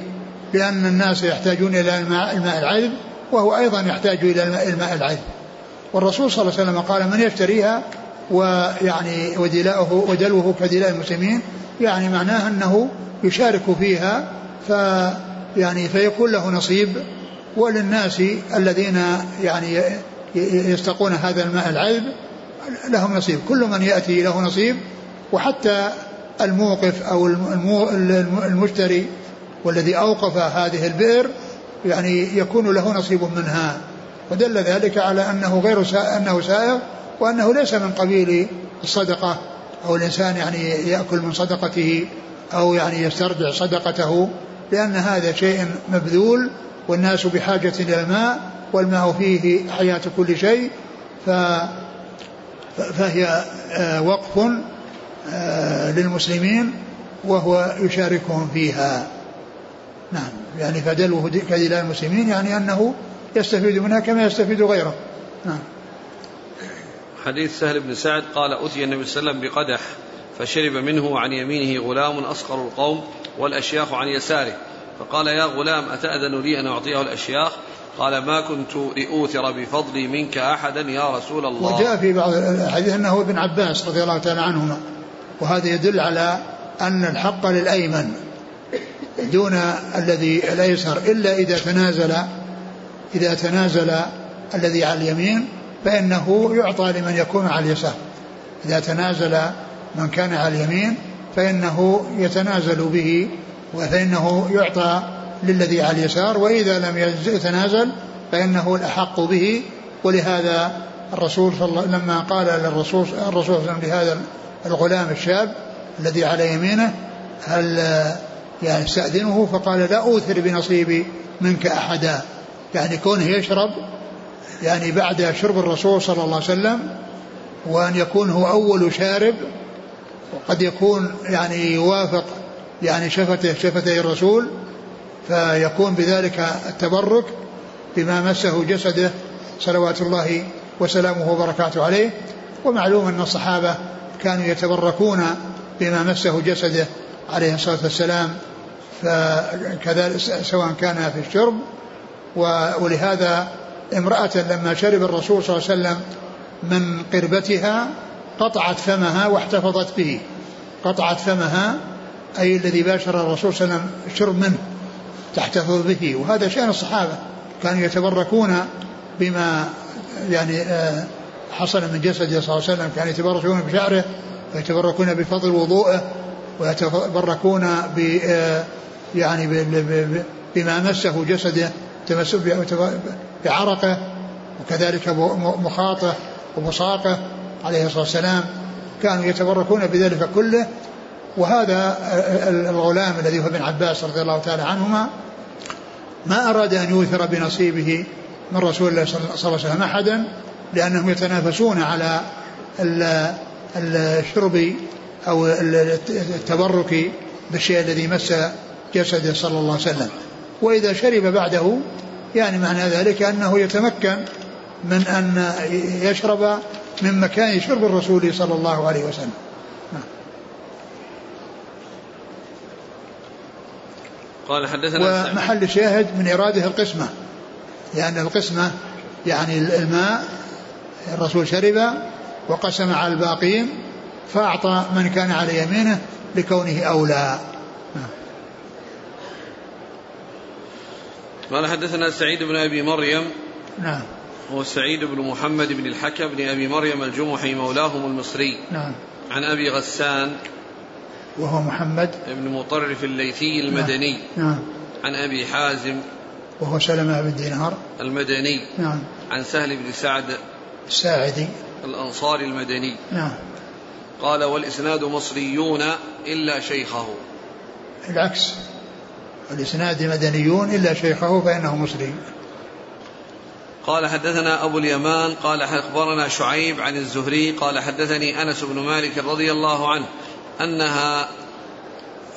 لأن الناس يحتاجون إلى الماء, الماء العذب وهو أيضا يحتاج إلى الماء, الماء العذب. والرسول صلى الله عليه وسلم قال من يشتريها؟ ويعني ودلوه كدلاء المسلمين يعني معناه أنه يشارك فيها ف يعني فيكون له نصيب وللناس الذين يعني يستقون هذا الماء العذب لهم نصيب. كل من يأتي له نصيب وحتى الموقف أو المشتري والذي أوقف هذه البئر يعني يكون له نصيب منها. ودل ذلك على أنه غير أنه سائغ وأنه ليس من قبيل الصدقة. أو الإنسان يعني يأكل من صدقته أو يعني يسترجع صدقته لأن هذا شيء مبذول والناس بحاجة إلى الماء والماء فيه حياة كل شيء ف فهي آه، وقف آه، للمسلمين وهو يشاركهم فيها. نعم يعني فدلوه كدلاء المسلمين يعني أنه يستفيد منها كما يستفيد غيره. نعم. حديث سهل بن سعد قال أتي النبي صلى الله عليه وسلم بقدح فشرب منه وعن يمينه غلام أصغر القوم والأشياخ عن يساره. فقال يا غلام أتأذن لي أن أعطيه الأشياخ؟ قال ما كنت لأوثر بفضلي منك أحدا يا رسول الله. وجاء في بعض الحديث أنه ابن عباس رضي الله تعالى عنهما. وهذا يدل على أن الحق للأيمن دون الذي الأيسر إلا إذا تنازل إذا تنازل الذي على اليمين فإنه يعطى لمن يكون على اليسار. إذا تنازل من كان على اليمين فإنه يتنازل به فإنه يعطى للذي على اليسار وإذا لم يتنازل فإنه الأحق به. ولهذا الرسول صلى الله لما قال للرسول الرسول صلى الله عليه وسلم لهذا الغلام الشاب الذي على يمينه هل يعني استأذنه؟ فقال لا أوثر بنصيبي منك أحدا. يعني كونه يشرب يعني بعد شرب الرسول صلى الله عليه وسلم وأن يكون هو أول شارب وقد يكون يعني يوافق يعني شفته شفتي الرسول فيكون بذلك التبرك بما مسه جسده صلوات الله وسلامه وبركاته عليه. ومعلوم أن الصحابة كانوا يتبركون بما مسه جسده عليه الصلاة والسلام فكذلك سواء كان في الشرب ولهذا امرأة لما شرب الرسول صلى الله عليه وسلم من قربتها قطعت فمها واحتفظت به. قطعت فمها أي الذي باشر الرسول صلى الله عليه وسلم الشرب منه تحتفظ به. وهذا شأن الصحابة. كانوا يتبركون بما يعني آه، حصل من جسده صلى الله عليه وسلم. كانوا يتبركون بشعره ويتبركون بفضل وضوءه ويتبركون ب آه، يعني بما مسه جسده بعرقة وكذلك مخاطة ومساقة عليه الصلاة والسلام كانوا يتبركون بذلك كله. وهذا الغلام الذي هو ابن عباس رضي الله تعالى عنهما ما أراد أن يوثر بنصيبه من رسول الله صلى الله عليه وسلم أحدا لأنهم يتنافسون على الشرب أو التبرك بالشيء الذي مس جسده صلى الله عليه وسلم. وإذا شرب بعده يعني معنى ذلك أنه يتمكن من أن يشرب من مكان شرب الرسول صلى الله عليه وسلم. قال حدثنا ومحل الشاهد من إراده القسمة لأن القسمة يعني الماء الرسول شرب وقسم على الباقين فأعطى من كان على يمينه لكونه أولى. قال حدثنا سعيد بن أبي مريم نعم. هو سعيد بن محمد بن الحكم بن أبي مريم الجمحي مولاهم المصري. نعم. عن أبي غسان وهو محمد. بن مطرف الليثي المدني. نعم. عن أبي حازم وهو سلمة بن دينار. المدني. نعم. عن سهل بن سعد الساعدي. الأنصاري المدني. نعم. قال والإسناد مصريون إلا شيخه. العكس. الإسناد مدنيون إلا شيخه فإنه مصري قال حدثنا أبو اليمان قال أخبرنا شعيب عن الزهري قال حدثني أنس بن مالك رضي الله عنه أنها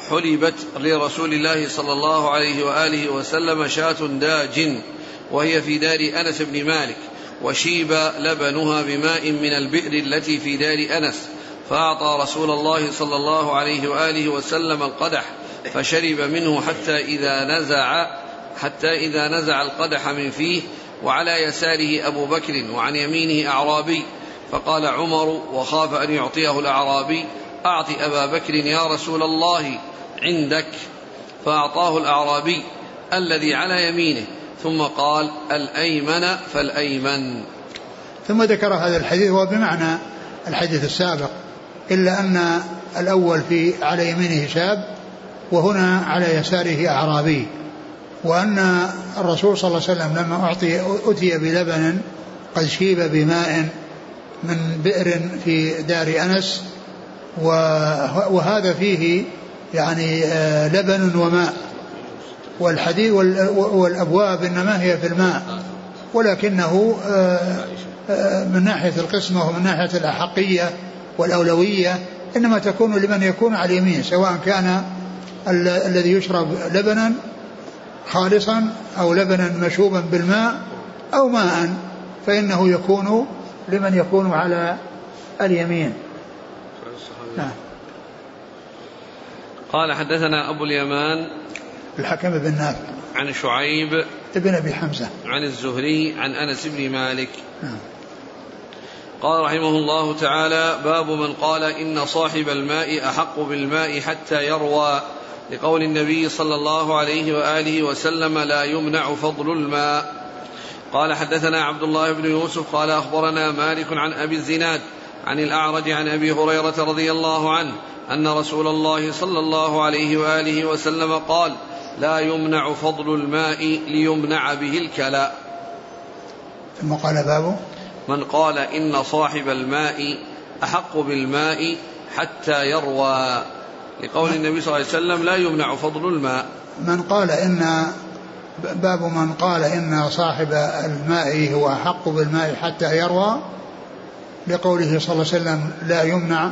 حلبت لرسول الله صلى الله عليه وآله وسلم شاة داج وهي في دار أنس بن مالك وشيب لبنها بماء من البئر التي في دار أنس فأعطى رسول الله صلى الله عليه وآله وسلم القدح فشرب منه حتى إذا نزع حتى إذا نزع القدح من فيه وعلى يساره أبو بكر وعن يمينه أعرابي. فقال عمر وخاف أن يعطيه الأعرابي أعط أبا بكر يا رسول الله عندك. فأعطاه الأعرابي الذي على يمينه ثم قال الأيمن فالأيمن. ثم ذكر هذا الحديث هو بمعنى الحديث السابق إلا أن الأول في على يمينه شاب وهنا على يساره أعرابي وأن الرسول صلى الله عليه وسلم لما أعطي أتي بلبن قد شيب بماء من بئر في دار أنس وهذا فيه يعني آه، لبن وماء والحديد والأبواب إنما هي في الماء ولكنه آه، آه، من ناحية القسمة ومن ناحية الأحقية والأولوية إنما تكون لمن يكون على اليمين سواء كان الذي يشرب لبنا خالصا أو لبنا مشوبا بالماء أو ماء فإنه يكون لمن يكون على اليمين. نعم. قال حدثنا أبو اليمان الحكم بن نافع عن شعيب ابن أبي حمزة. عن الزهري عن أنس بن مالك. نعم. قال رحمه الله تعالى باب من قال إن صاحب الماء أحق بالماء حتى يروى. لقول النبي صلى الله عليه وآله وسلم لا يمنع فضل الماء. قال حدثنا عبد الله بن يوسف قال أخبرنا مالك عن أبي الزناد عن الأعرج عن أبي هريرة رضي الله عنه أن رسول الله صلى الله عليه وآله وسلم قال لا يمنع فضل الماء ليمنع به الكلاء. ثم قال باب من قال إن صاحب الماء أحق بالماء حتى يروى. لقول النبي صلى الله عليه وسلم لا يمنع فضل الماء. من قال إن باب من قال إن صاحب الماء هو أحق بالماء حتى يروى لقوله صلى الله عليه وسلم لا يمنع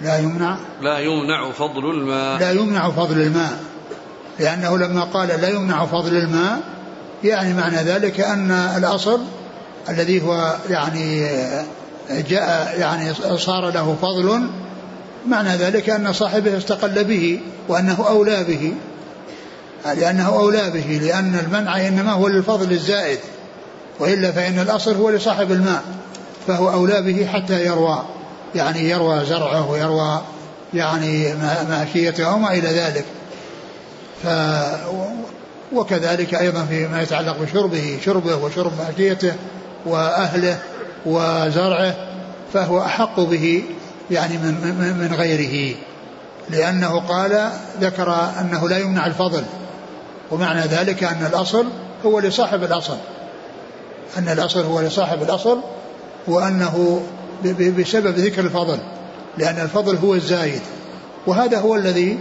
لا يمنع. لا يمنع فضل الماء. لا يمنع فضل الماء. لأنه لما قال لا يمنع فضل الماء يعني معنى ذلك أن الأصل الذي هو يعني جاء يعني صار له فضل معنى ذلك أن صاحبه استقل به وأنه أولى به. لأنه أولى به لأن المنع إنما هو للفضل الزائد. وإلا فإن الأصل هو لصاحب الماء فهو أولى به حتى يروى. يعني يروى زرعه ويروى يعني ماشيته وما إلى ذلك. ف وكذلك أيضا فيما يتعلق بشربه شربه وشرب ماشيته وأهله وزرعه فهو أحق به. يعني من, من غيره لأنه قال ذكر أنه لا يمنع الفضل ومعنى ذلك أن الأصل هو لصاحب الأصل أن الأصل هو لصاحب الأصل وأنه بسبب ذكر الفضل لأن الفضل هو الزايد وهذا هو الذي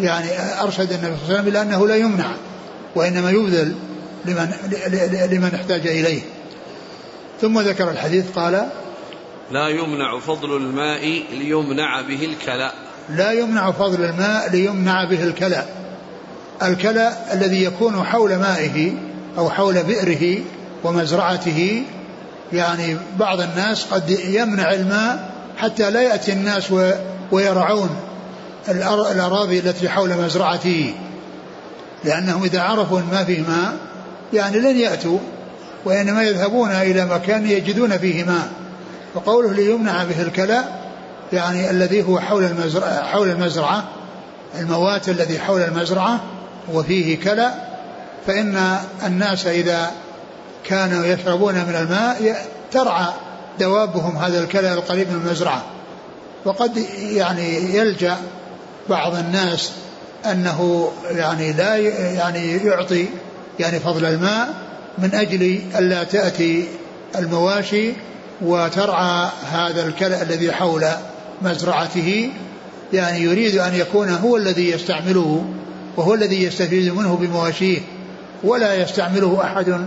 يعني أرشد النبي صلى الله عليه وسلم إلى أنه لا يمنع وإنما يبذل لمن لمن احتاج إليه. ثم ذكر الحديث قال لا يمنع فضل الماء ليمنع به الكلاء لا يمنع فضل الماء ليمنع به الكلاء الكلاء الذي يكون حول مائه أو حول بئره ومزرعته يعني بعض الناس قد يمنع الماء حتى لا يأتي الناس ويرعون الأراضي التي حول مزرعته. لأنهم إذا عرفوا أن ما فيه ماء يعني لن يأتوا وإنما يذهبون إلى مكان يجدون فيه ماء. وقوله ليمنع به الكلاء يعني الذي هو حول المزرعة, حول المزرعة الموات الذي حول المزرعة وفيه كلى فإن الناس إذا كانوا يشربون من الماء ترعى دوابهم هذا الكلى القريب من المزرعة. وقد يعني يلجأ بعض الناس أنه يعني لا يعني يعطي يعني فضل الماء من أجل ألا تأتي المواشي وترعى هذا الكلأ الذي حول مزرعته يعني يريد أن يكون هو الذي يستعمله وهو الذي يستفيد منه بمواشيه ولا يستعمله أحد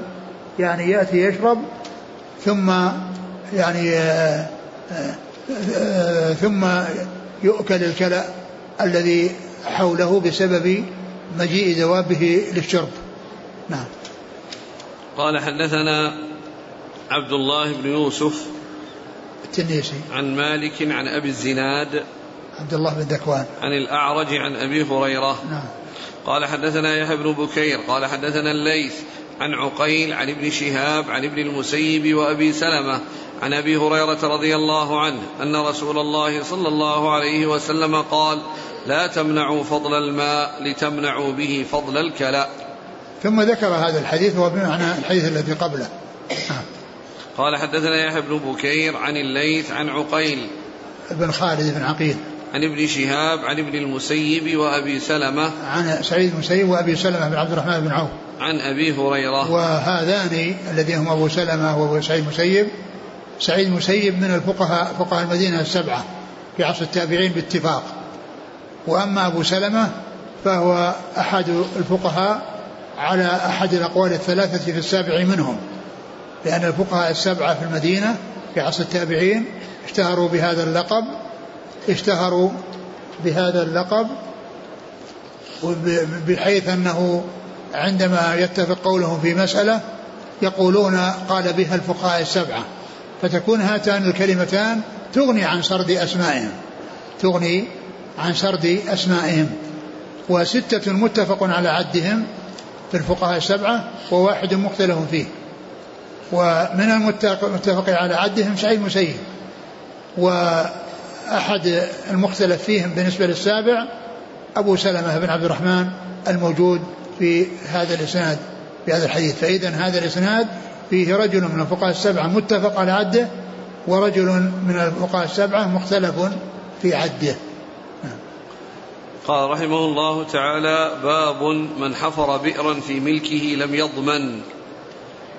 يعني يأتي يشرب ثم يعني آآ آآ ثم يؤكل الكلأ الذي حوله بسبب مجيء دوابه للشرب. نعم. قال حدثنا عبد الله بن يوسف التنيسي. عن مالك عن أبي الزناد عبد الله بن ذكوان. عن الأعرج عن أبي هريرة. نعم. قال حدثنا يحيى بن بكير قال حدثنا الليث عن عقيل عن ابن شهاب عن ابن المسيب وأبي سلمة عن أبي هريرة رضي الله عنه أن رسول الله صلى الله عليه وسلم قال لا تمنعوا فضل الماء لتمنعوا به فضل الكلى ثم ذكر هذا الحديث وهو بمعنى الحديث الذي قبله. قال حدثنا يحيى بن بكير عن الليث عن عقيل بن خالد بن عقيل. عن ابن شهاب عن ابن المسيب وأبي سلمة عن سعيد المسيب وأبي سلمة بن عبد الرحمن بن عوف. عن أبي هريرة. وهذان الذين هم أبو سلمة وأبو سعيد المسيب سعيد المسيب من الفقهاء فقهاء المدينة السبعة في عصر التابعين باتفاق. وأما أبو سلمة فهو أحد الفقهاء على أحد الأقوال الثلاثة في السابع منهم. لأن الفقهاء السبعة في المدينة في عصر التابعين اشتهروا بهذا اللقب اشتهروا بهذا اللقب بحيث أنه عندما يتفق قولهم في مسألة يقولون قال بها الفقهاء السبعة. فتكون هاتان الكلمتان تغني عن سرد أسمائهم. تغني عن سرد أسمائهم. وستة متفق على عدهم في الفقهاء السبعة وواحد مختلف فيه. ومن المتفق على عدهم سعيد المسيب وأحد المختلف فيهم بالنسبة للسابع أبو سلمة بن عبد الرحمن الموجود في هذا الإسناد في هذا الحديث. فإذا هذا الإسناد فيه رجل من الفقهاء السبعة متفق على عده ورجل من الفقهاء السبعة مختلف في عده. قال رحمه الله تعالى باب من حفر بئرا في ملكه لم يضمن.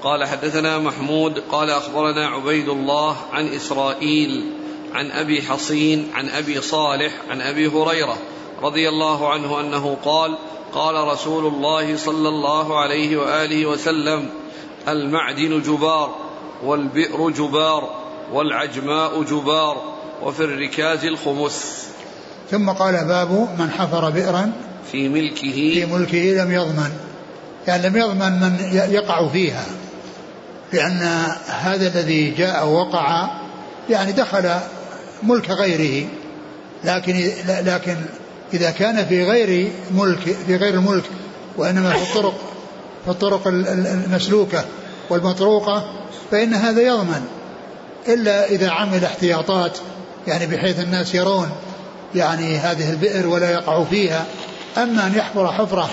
قال حدثنا محمود قال أخبرنا عبيد الله عن إسرائيل عن أبي حصين عن أبي صالح عن أبي هريرة رضي الله عنه أنه قال قال رسول الله صلى الله عليه وآله وسلم المعدن جبار والبئر جبار والعجماء جبار وفي الركاز الخمس. ثم قال باب من حفر بئرا في ملكه في ملكه لم يضمن. يعني لم يضمن من يقع فيها. لأن هذا الذي جاء ووقع يعني دخل ملك غيره لكن لكن إذا كان في غير ملك في غير الملك وإنما في الطرق في الطرق المسلوكة والمطروقة فإن هذا يضمن. إلا إذا عمل احتياطات يعني بحيث الناس يرون يعني هذه البئر ولا يقع فيها. أما أن يحفر حفرة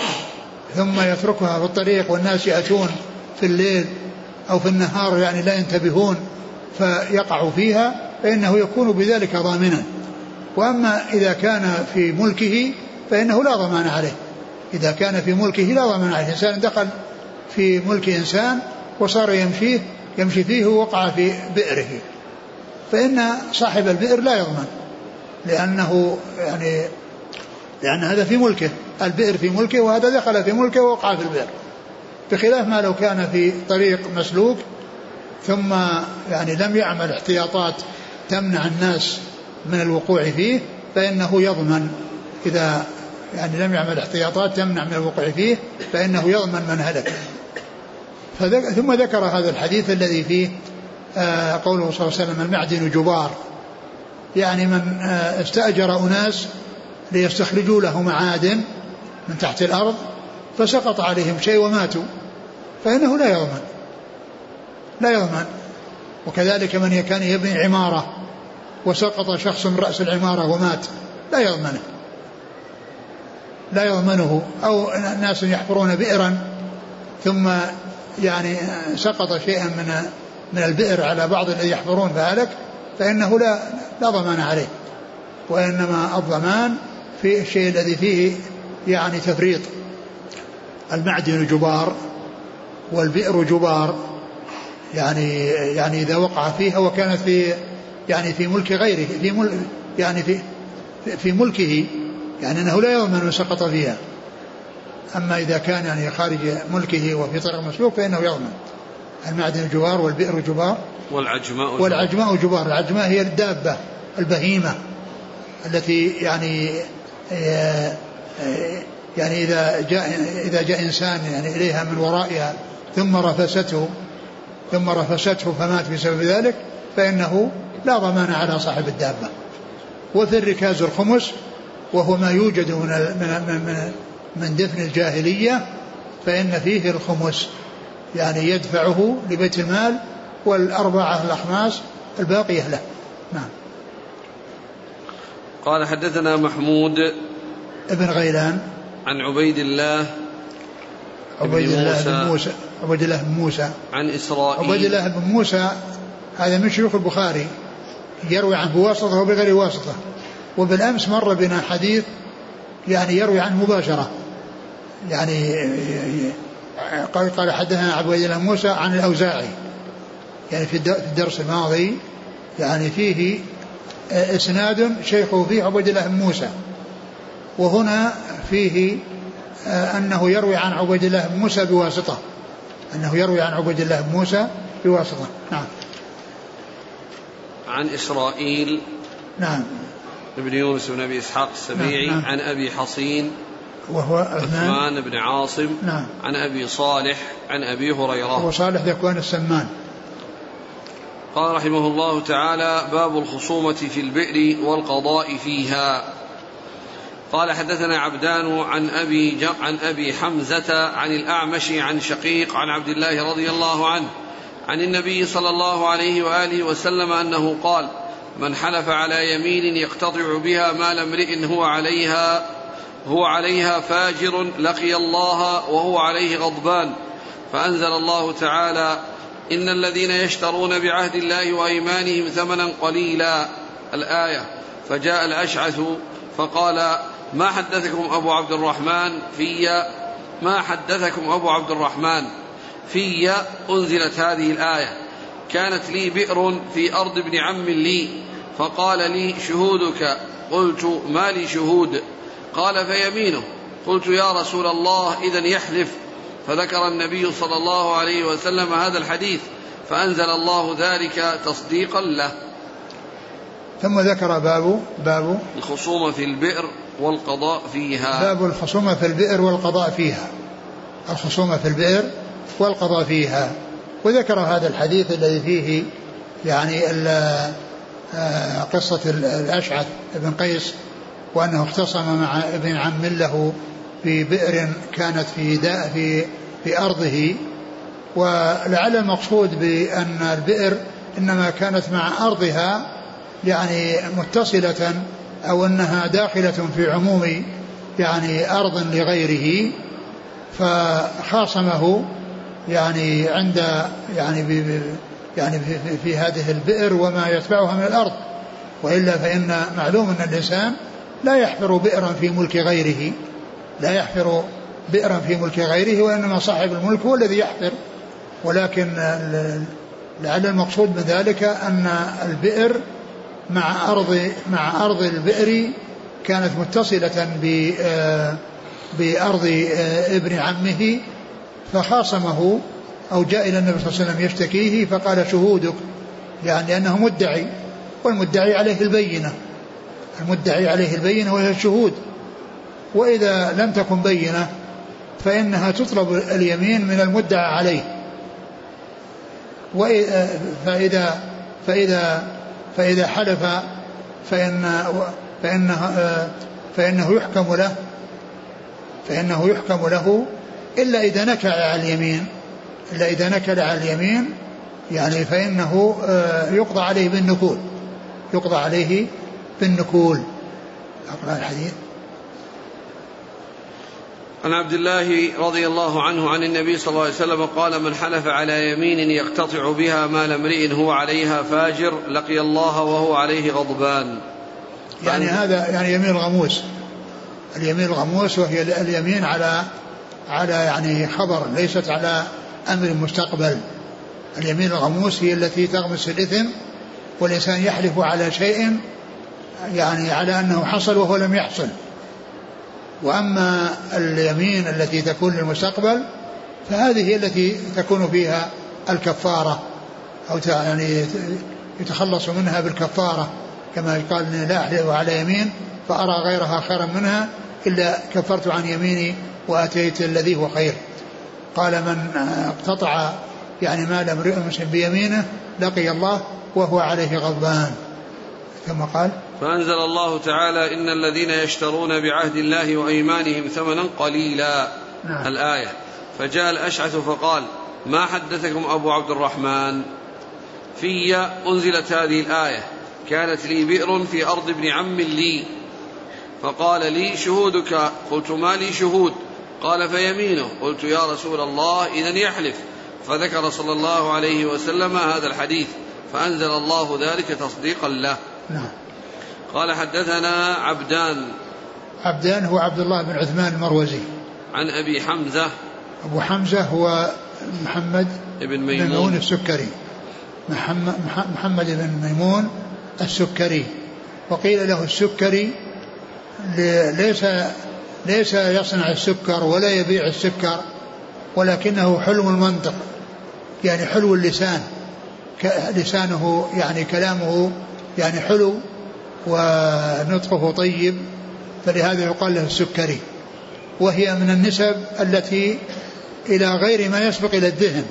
ثم يتركها في الطريق والناس يأتون في الليل أو في النهار يعني لا ينتبهون فيقع فيها فإنه يكون بذلك ضامنا. وأما إذا كان في ملكه فإنه لا ضمان عليه. إذا كان في ملكه لا ضمان عليه. إنسان دخل في ملك إنسان وصار يمشيه يمشي فيه ووقع في بئره. فإن صاحب البئر لا يضمن لأنه يعني لأن هذا في ملكه. البئر في ملكه وهذا دخل في ملكه ووقع في البئر. بخلاف ما لو كان في طريق مسلوك ثم يعني لم يعمل احتياطات تمنع الناس من الوقوع فيه فإنه يضمن. إذا يعني لم يعمل احتياطات تمنع من الوقوع فيه فإنه يضمن من هلك. ثم ذكر هذا الحديث الذي فيه آه قوله صلى الله عليه وسلم المعدن جبار. يعني من آه استأجر أناس ليستخرجوا له معادن من تحت الأرض فسقط عليهم شيء وماتوا. فإنه لا يضمن. لا يضمن. وكذلك من كان يبني عمارة وسقط شخص من رأس العمارة ومات لا يضمنه. لا يضمنه. أو ناس يحفرون بئرا ثم يعني سقط شيئا من من البئر على بعض الذي يحفرون فهلك فإنه لا لا ضمان عليه. وإنما الضمان في الشيء الذي فيه يعني تفريط. المعدن جبار. والبئر جبار. يعني يعني إذا وقع فيها وكانت في يعني في ملك غيره في ملك يعني في في ملكه يعني إنه لا يضمن من سقط فيها. أما إذا كان يعني خارج ملكه وفي طريق مسلوك فإنه يضمن المعدن جبار والبئر جبار. والعجماء والعجماء جبار. العجماء هي الدابة البهيمة التي يعني يعني إذا جاء إذا جاء إنسان يعني إليها من ورائها ثم رفسته ثم رفسته فمات بسبب ذلك فإنه لا ضمان على صاحب الدابة. وفي الركاز الخمس وهو ما يوجد من من من, من دفن الجاهلية فإن فيه الخمس. يعني يدفعه لبيت المال والأربعة الأخماس الباقية له. نعم. قال حدثنا محمود ابن غيلان. عن عبيد الله عبيد الله بن موسى. عبيد الله بن موسى. عن إسرائيل. عبيد الله بن موسى هذا من شيوخ البخاري يروي عنه بواسطة وبغير واسطة. وبالأمس مر بنا حديث يعني يروي عنه مباشرة. يعني قال قال حدثنا عبد الله موسى عن الأوزاعي. يعني في الدرس الماضي يعني فيه إسناد شيخه فيه عبد الله بن موسى. وهنا فيه أنه يروي عن عبيد الله بن موسى بواسطة. أنه يروي عن عبيد الله بن موسى بواسطة. نعم. عن إسرائيل. نعم. ابن يونس بن أبي إسحاق السبيعي نعم. نعم. عن أبي حصين. وهو عثمان بن عاصم. نعم. عن أبي صالح عن أبي هريرة. هو صالح ذكوان السمان. قال رحمه الله تعالى باب الخصومة في البئر والقضاء فيها. قال حدثنا عبدان عن أبي عن أبي حمزة عن الأعمش عن شقيق عن عبد الله رضي الله عنه عن النبي صلى الله عليه وآله وسلم أنه قال من حلف على يمين يقتطع بها مال امرئ هو عليها هو عليها فاجر لقي الله وهو عليه غضبان. فأنزل الله تعالى إن الذين يشترون بعهد الله وأيمانهم ثمنا قليلا. الآية فجاء الأشعث فقال ما حدثكم أبو عبد الرحمن في ما حدثكم أبو عبد الرحمن في أنزلت هذه الآية. كانت لي بئر في أرض ابن عم لي فقال لي شهودك. قلت ما لي شهود؟ قال فيمينه. قلت يا رسول الله إذا يحلف. فذكر النبي صلى الله عليه وسلم هذا الحديث فأنزل الله ذلك تصديقا له. ثم ذكر باب باب الخصومة في البئر. والقضاء فيها. باب الخصومة في البئر والقضاء فيها. الخصومة في البئر والقضاء فيها. وذكر هذا الحديث الذي فيه يعني آه، قصة الأشعث بن قيس وأنه اختصم مع ابن عم له في بئر كانت في داء في في أرضه. ولعل المقصود بأن البئر إنما كانت مع أرضها يعني متصلة أو أنها داخلة في عموم يعني أرض لغيره فخاصمه يعني عند يعني بي يعني في, في, في هذه البئر وما يتبعها من الأرض. وإلا فإن معلوم أن الإنسان لا يحفر بئرا في ملك غيره لا يحفر بئرا في ملك غيره وإنما صاحب الملك هو الذي يحفر. ولكن لعل المقصود من ذلك أن البئر مع أرض مع أرض البئر كانت متصلة ب بأرض ابن عمه فخاصمه أو جاء إلى النبي صلى الله عليه وسلم يشتكيه فقال شهودك؟ يعني أنه مدعي والمدعي عليه البينة. المدعي عليه البينة وهي الشهود. وإذا لم تكن بينة فإنها تطلب اليمين من المدعى عليه. فإذا فإذا فإذا حلف فإن فإنه فإنه يحكم له فإنه يحكم له إلا إذا نكل على اليمين إلا إذا نكل على اليمين يعني فإنه يقضى عليه بالنكول يقضى عليه بالنكول. أقرأ الحديث. عن عبد الله رضي الله عنه عن النبي صلى الله عليه وسلم قال من حلف على يمين يقتطع بها مال امرئ هو عليها فاجر لقي الله وهو عليه غضبان. يعني هذا يعني يمين الغموس. اليمين الغموس وهي اليمين على على يعني خبر ليست على أمر مستقبل. اليمين الغموس هي التي تغمس الإثم والإنسان يحلف على شيء يعني على أنه حصل وهو لم يحصل. وأما اليمين التي تكون للمستقبل فهذه هي التي تكون فيها الكفارة أو يعني يتخلص منها بالكفارة كما يقال لا أحلف على يمين فأرى غيرها خيرا منها إلا كفرت عن يميني وأتيت الذي هو خير. قال من اقتطع يعني مال امرئ مسلم بيمينه لقي الله وهو عليه غضبان. كما قال فأنزل الله تعالى إن الذين يشترون بعهد الله وأيمانهم ثمنا قليلا نعم. الآية. فجاء الأشعث فقال ما حدثكم أبو عبد الرحمن؟ في أنزلت هذه الآية. كانت لي بئر في أرض ابن عم لي. فقال لي شهودك؟ قلت ما لي شهود. قال فيمينه. قلت يا رسول الله إذا يحلف. فذكر صلى الله عليه وسلم هذا الحديث. فأنزل الله ذلك تصديقا له. نعم. قال حدثنا عبدان. عبدان هو عبد الله بن عثمان المروزي. عن أبي حمزة. أبو حمزة هو محمد بن ميمون, ميمون السكري. محمد, محمد بن ميمون السكري. وقيل له السكري ليس ليس يصنع السكر ولا يبيع السكر ولكنه حلو المنطق يعني حلو اللسان لسانه يعني كلامه يعني حلو ونطقه طيب فلهذا يقال له السكري وهي من النسب التي إلى غير ما يسبق إلى الذهن.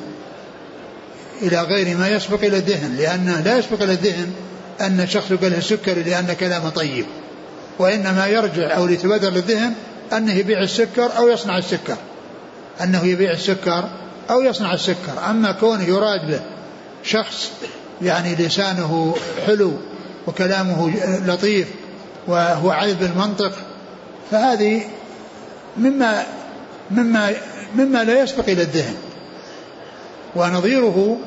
إلى غير ما يسبق إلى الذهن لأنه لا يسبق إلى الذهن أن الشخص يقال له السكري لأن كلامه طيب. وإنما يرجع أو لتبادر للذهن أنه يبيع السكر أو يصنع السكر. أنه يبيع السكر أو يصنع السكر. أما كونه يراد به شخص يعني لسانه حلو وكلامه لطيف وهو عذب المنطق فهذه مما مما مما لا يسبق إلى الذهن. ونظيره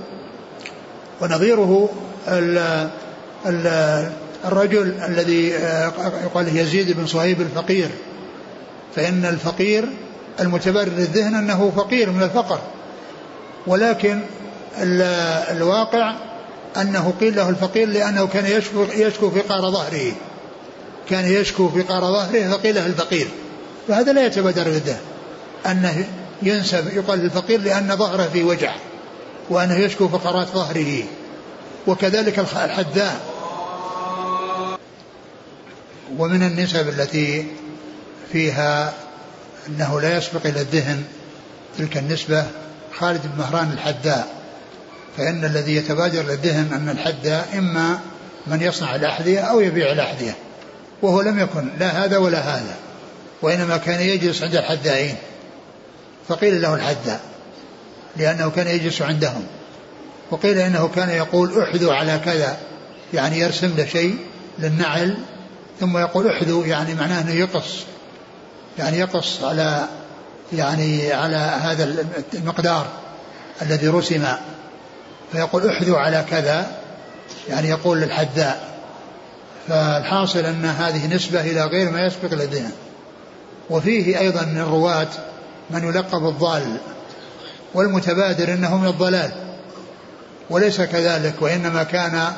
ونظيره ال ال الرجل الذي يقال يزيد بن صهيب الفقير. فإن الفقير المتبرر الذهن أنه فقير من الفقر ولكن الواقع أنه قيل له الفقير لأنه كان يشكو, يشكو فقار ظهره. كان يشكو فقار ظهره فقيل له الفقير. فهذا لا يتبادر للذهن أنه ينسب يقال الفقير لأن ظهره في وجع وأنه يشكو فقرات ظهره. وكذلك الحذاء. ومن النسب التي فيها أنه لا يسبق إلى الذهن تلك النسبة خالد بن مهران الحداء فإن الذي يتبادر للذهن أن الحداء إما من يصنع الأحذية أو يبيع الأحذية وهو لم يكن لا هذا ولا هذا وإنما كان يجلس عند الحدائين فقيل له الحداء لأنه كان يجلس عندهم وقيل إنه كان يقول احذوا على كذا يعني يرسم له شيء للنعل ثم يقول احذوا يعني معناه إنه يقص يعني يقص على يعني على هذا المقدار الذي رسم. فيقول احذوا على كذا يعني يقول للحذاء. فالحاصل أن هذه نسبة إلى غير ما يسبق لدينا. وفيه أيضا من الرواة من يلقب الضال والمتبادر إنه من الضلال وليس كذلك وإنما كان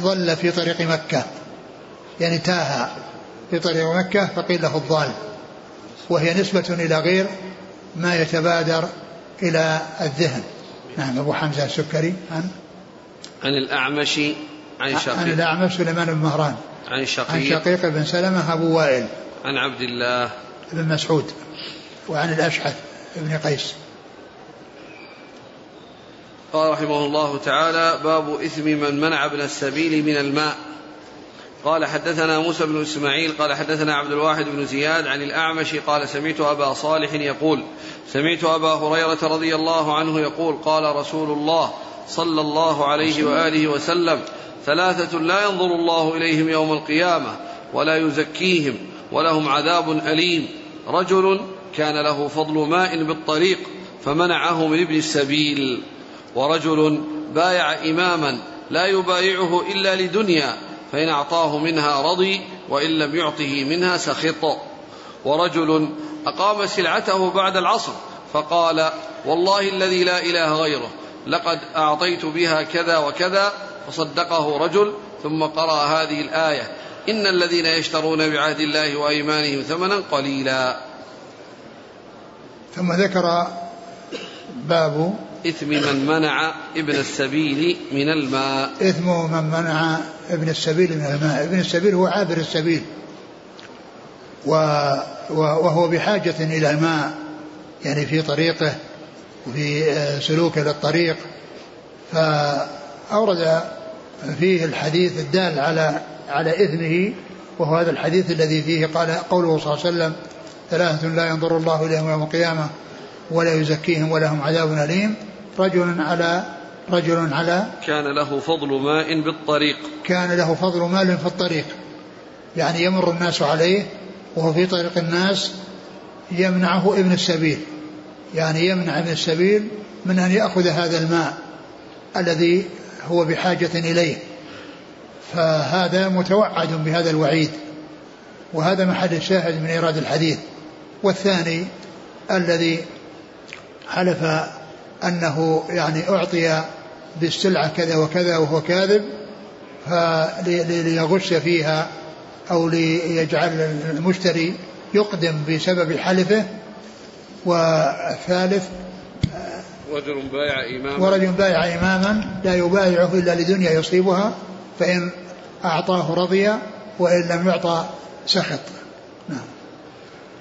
ضل في طريق مكة يعني تاه في طريق مكة فقيل له الضال. وهي نسبة إلى غير ما يتبادر إلى الذهن. نعم أبو حمزة السكري. عن؟ عن الأعمش عن شقيق. عن الأعمش سليمان بن مهران. عن شقيق. عن شقيق بن سلمة أبو وائل. عن عبد الله. بن مسعود. وعن الأشعث بن قيس. قال رحمه الله تعالى باب إثم من منع ابن السبيل من الماء. قال حدثنا موسى بن إسماعيل قال حدثنا عبد الواحد بن زياد عن الأعمش قال سمعت أبا صالح يقول سمعت أبا هريرة رضي الله عنه يقول قال رسول الله صلى الله عليه وآله وسلم ثلاثة لا ينظر الله إليهم يوم القيامة ولا يزكيهم ولهم عذاب أليم. رجل كان له فضل ماء بالطريق فمنعه من ابن السبيل. ورجل بايع إماما لا يبايعه إلا لدنيا فإن أعطاه منها رضي وإن لم يعطه منها سخط. ورجل أقام سلعته بعد العصر فقال والله الذي لا إله غيره لقد أعطيت بها كذا وكذا فصدقه رجل ثم قرأ هذه الآية. إن الذين يشترون بعهد الله وأيمانهم ثمنا قليلا. ثم ذكر باب إثم من منع ابن السبيل من الماء. إثم من منع ابن السبيل من الماء. ابن السبيل هو عابر السبيل وهو بحاجة إلى الماء يعني في طريقه وفي سلوكه للطريق. فأورد فيه الحديث الدال على على إثمه وهو هذا الحديث الذي فيه قال قوله صلى الله عليه وسلم ثلاثة لا ينظر الله إليهم يوم القيامة ولا يزكيهم ولهم عذاب أليم. رجل على رجل على كان له فضل ماء بالطريق. كان له فضل مال في الطريق. يعني يمر الناس عليه وهو في طريق الناس يمنعه ابن السبيل. يعني يمنع ابن السبيل من أن يأخذ هذا الماء الذي هو بحاجة إليه. فهذا متوعد بهذا الوعيد. وهذا محل الشاهد من إيراد الحديث. والثاني الذي حلف أنه يعني أعطي بالسلعة كذا وكذا وهو كاذب فليغش فيها أو ليجعل المشتري يقدم بسبب حلفه. والثالث رجل بايع إماما. ورجل بايع إماما لا يبايعه إلا لدنيا يصيبها فإن أعطاه رضي وإن لم يعطى سخط. نعم.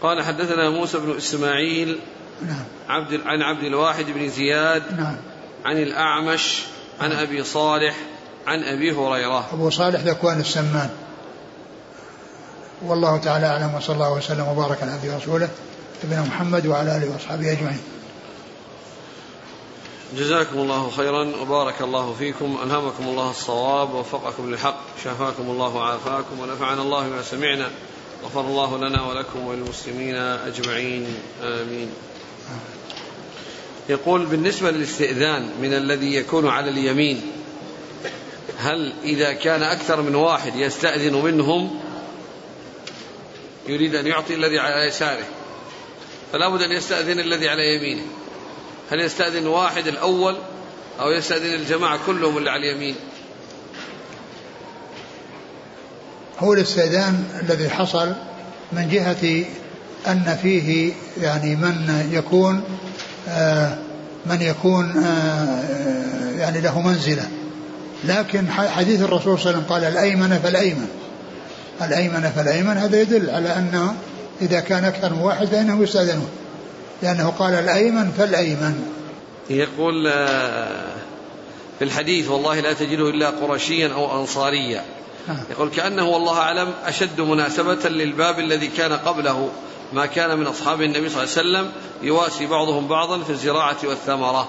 قال حدثنا موسى بن إسماعيل نعم. عبد عن عبد الواحد بن زياد نعم. عن الأعمش عن أبي صالح عن أبي هريرة. أبو صالح ذكوان السمان. والله تعالى أعلم وصلى الله وسلم وبارك على عبده ورسوله نبينا محمد وعلى آله وأصحابه أجمعين. جزاكم الله خيرا وبارك الله فيكم ألهمكم الله الصواب ووفقكم للحق شافاكم الله وعافاكم ونفعنا الله بما سمعنا غفر الله لنا ولكم وللمسلمين أجمعين آمين. يقول بالنسبة للاستئذان من الذي يكون على اليمين هل إذا كان أكثر من واحد يستأذن منهم يريد أن يعطي الذي على يساره؟ فلا بد أن يستأذن الذي على يمينه. هل يستأذن واحد الأول أو يستأذن الجماعة كلهم اللي على اليمين؟ هو الاستئذان الذي حصل من جهة أن فيه يعني من يكون آه من يكون آه يعني له منزلة. لكن حديث الرسول صلى الله عليه وسلم قال الأيمن فالأيمن. الأيمن فالأيمن هذا يدل على أنه إذا كان أكثر من واحد فإنه يستأذنون لأنه قال الأيمن فالأيمن. يقول آه، في الحديث والله لا تجده إلا قرشيا أو أنصاريا. يقول كأنه والله أعلم أشد مناسبة للباب الذي كان قبله. ما كان من أصحاب النبي صلى الله عليه وسلم يواسي بعضهم بعضا في الزراعة والثمرة.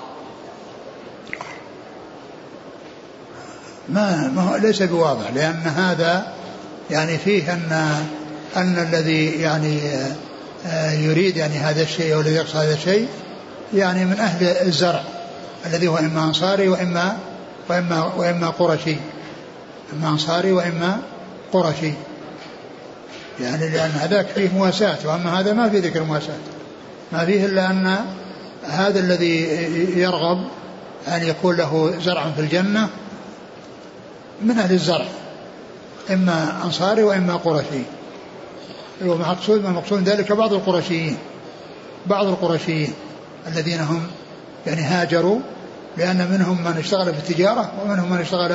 ما, ما هو ليس بواضح لأن هذا يعني فيه أن أن الذي يعني آه، يريد يعني هذا الشيء أو الذي يقصد هذا الشيء يعني من أهل الزرع الذي هو إما أنصاري وإما وإما وإما قرشي. إما أنصاري وإما قرشي. يعني لأن هذاك فيه مواساة وأما هذا ما في ذكر مواساة. ما فيه إلا أن هذا الذي يرغب أن يكون له زرع في الجنة من أهل الزرع إما أنصاري وإما قرشي. ومقصود من مقصود ذلك بعض القرشيين. بعض القرشيين الذين هم يعني هاجروا لأن منهم من اشتغل في التجارة ومنهم من اشتغل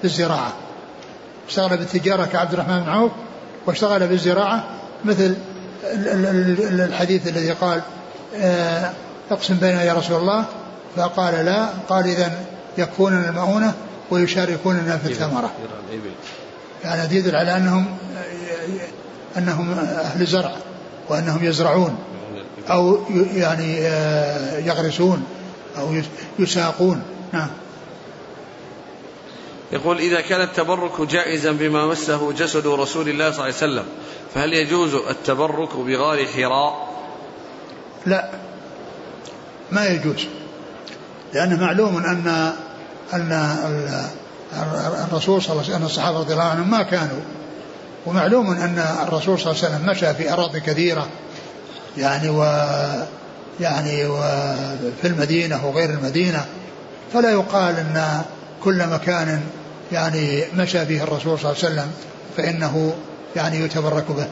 في الزراعة. اشتغل بالتجارة كعبد الرحمن بن عوف واشتغل بالزراعة مثل الحديث الذي قال آه، اقسم بيننا يا رسول الله. فقال لا قال إذا يكفوننا المؤونة ويشاركوننا في الثمرة. يعني يدل على أنهم أنهم أهل زرع وأنهم يزرعون أو يعني آه، يغرسون أو يساقون. نعم. يقول إذا كان التبرك جائزا بما مسه جسد رسول الله صلى الله عليه وسلم فهل يجوز التبرك بغار حراء؟ لا ما يجوز لأنه معلوم أن أن الرسول صلى الله عليه وسلم الصحابة رضي الله عنهم ما كانوا ومعلوم أن الرسول صلى الله عليه وسلم مشى في أراضي كثيرة يعني و يعني وفي المدينة وغير المدينة فلا يقال أن كل مكان يعني مشى فيه الرسول صلى الله عليه وسلم فإنه يعني يتبرك به.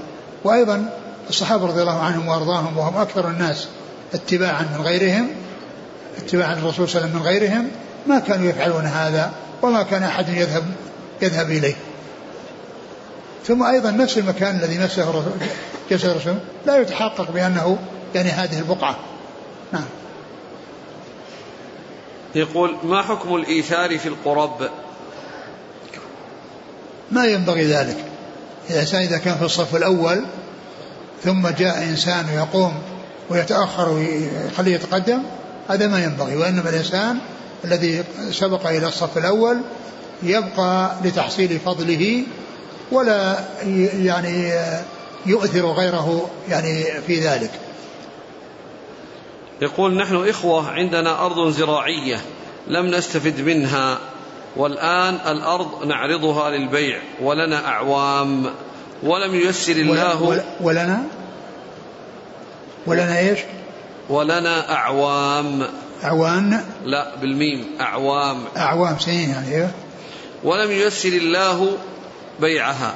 وأيضا الصحابة رضي الله عنهم وأرضاهم وهم أكثر الناس اتباعا من غيرهم اتباعا للرسول صلى الله عليه وسلم من غيرهم ما كانوا يفعلون هذا وما كان أحد يذهب يذهب إليه. ثم أيضا نفس المكان الذي مسه الرسول جسد الرسول لا يتحقق بأنه يعني هذه البقعة. نعم. يقول ما حكم الإيثار في القرب؟ ما ينبغي ذلك. الإنسان إذا كان في الصف الأول ثم جاء إنسان يقوم ويتأخر ويخليه يتقدم هذا ما ينبغي. وإنما الإنسان الذي سبق إلى الصف الأول يبقى لتحصيل فضله ولا يعني يؤثر غيره يعني في ذلك. يقول نحن إخوة عندنا أرض زراعية لم نستفد منها والآن الأرض نعرضها للبيع ولنا أعوام ولم ييسر الله ولنا؟ ولنا إيش؟ ولنا أعوام. أعوان لا بالميم أعوام. أعوام سنين يعني إيه؟ ولم ييسر الله بيعها.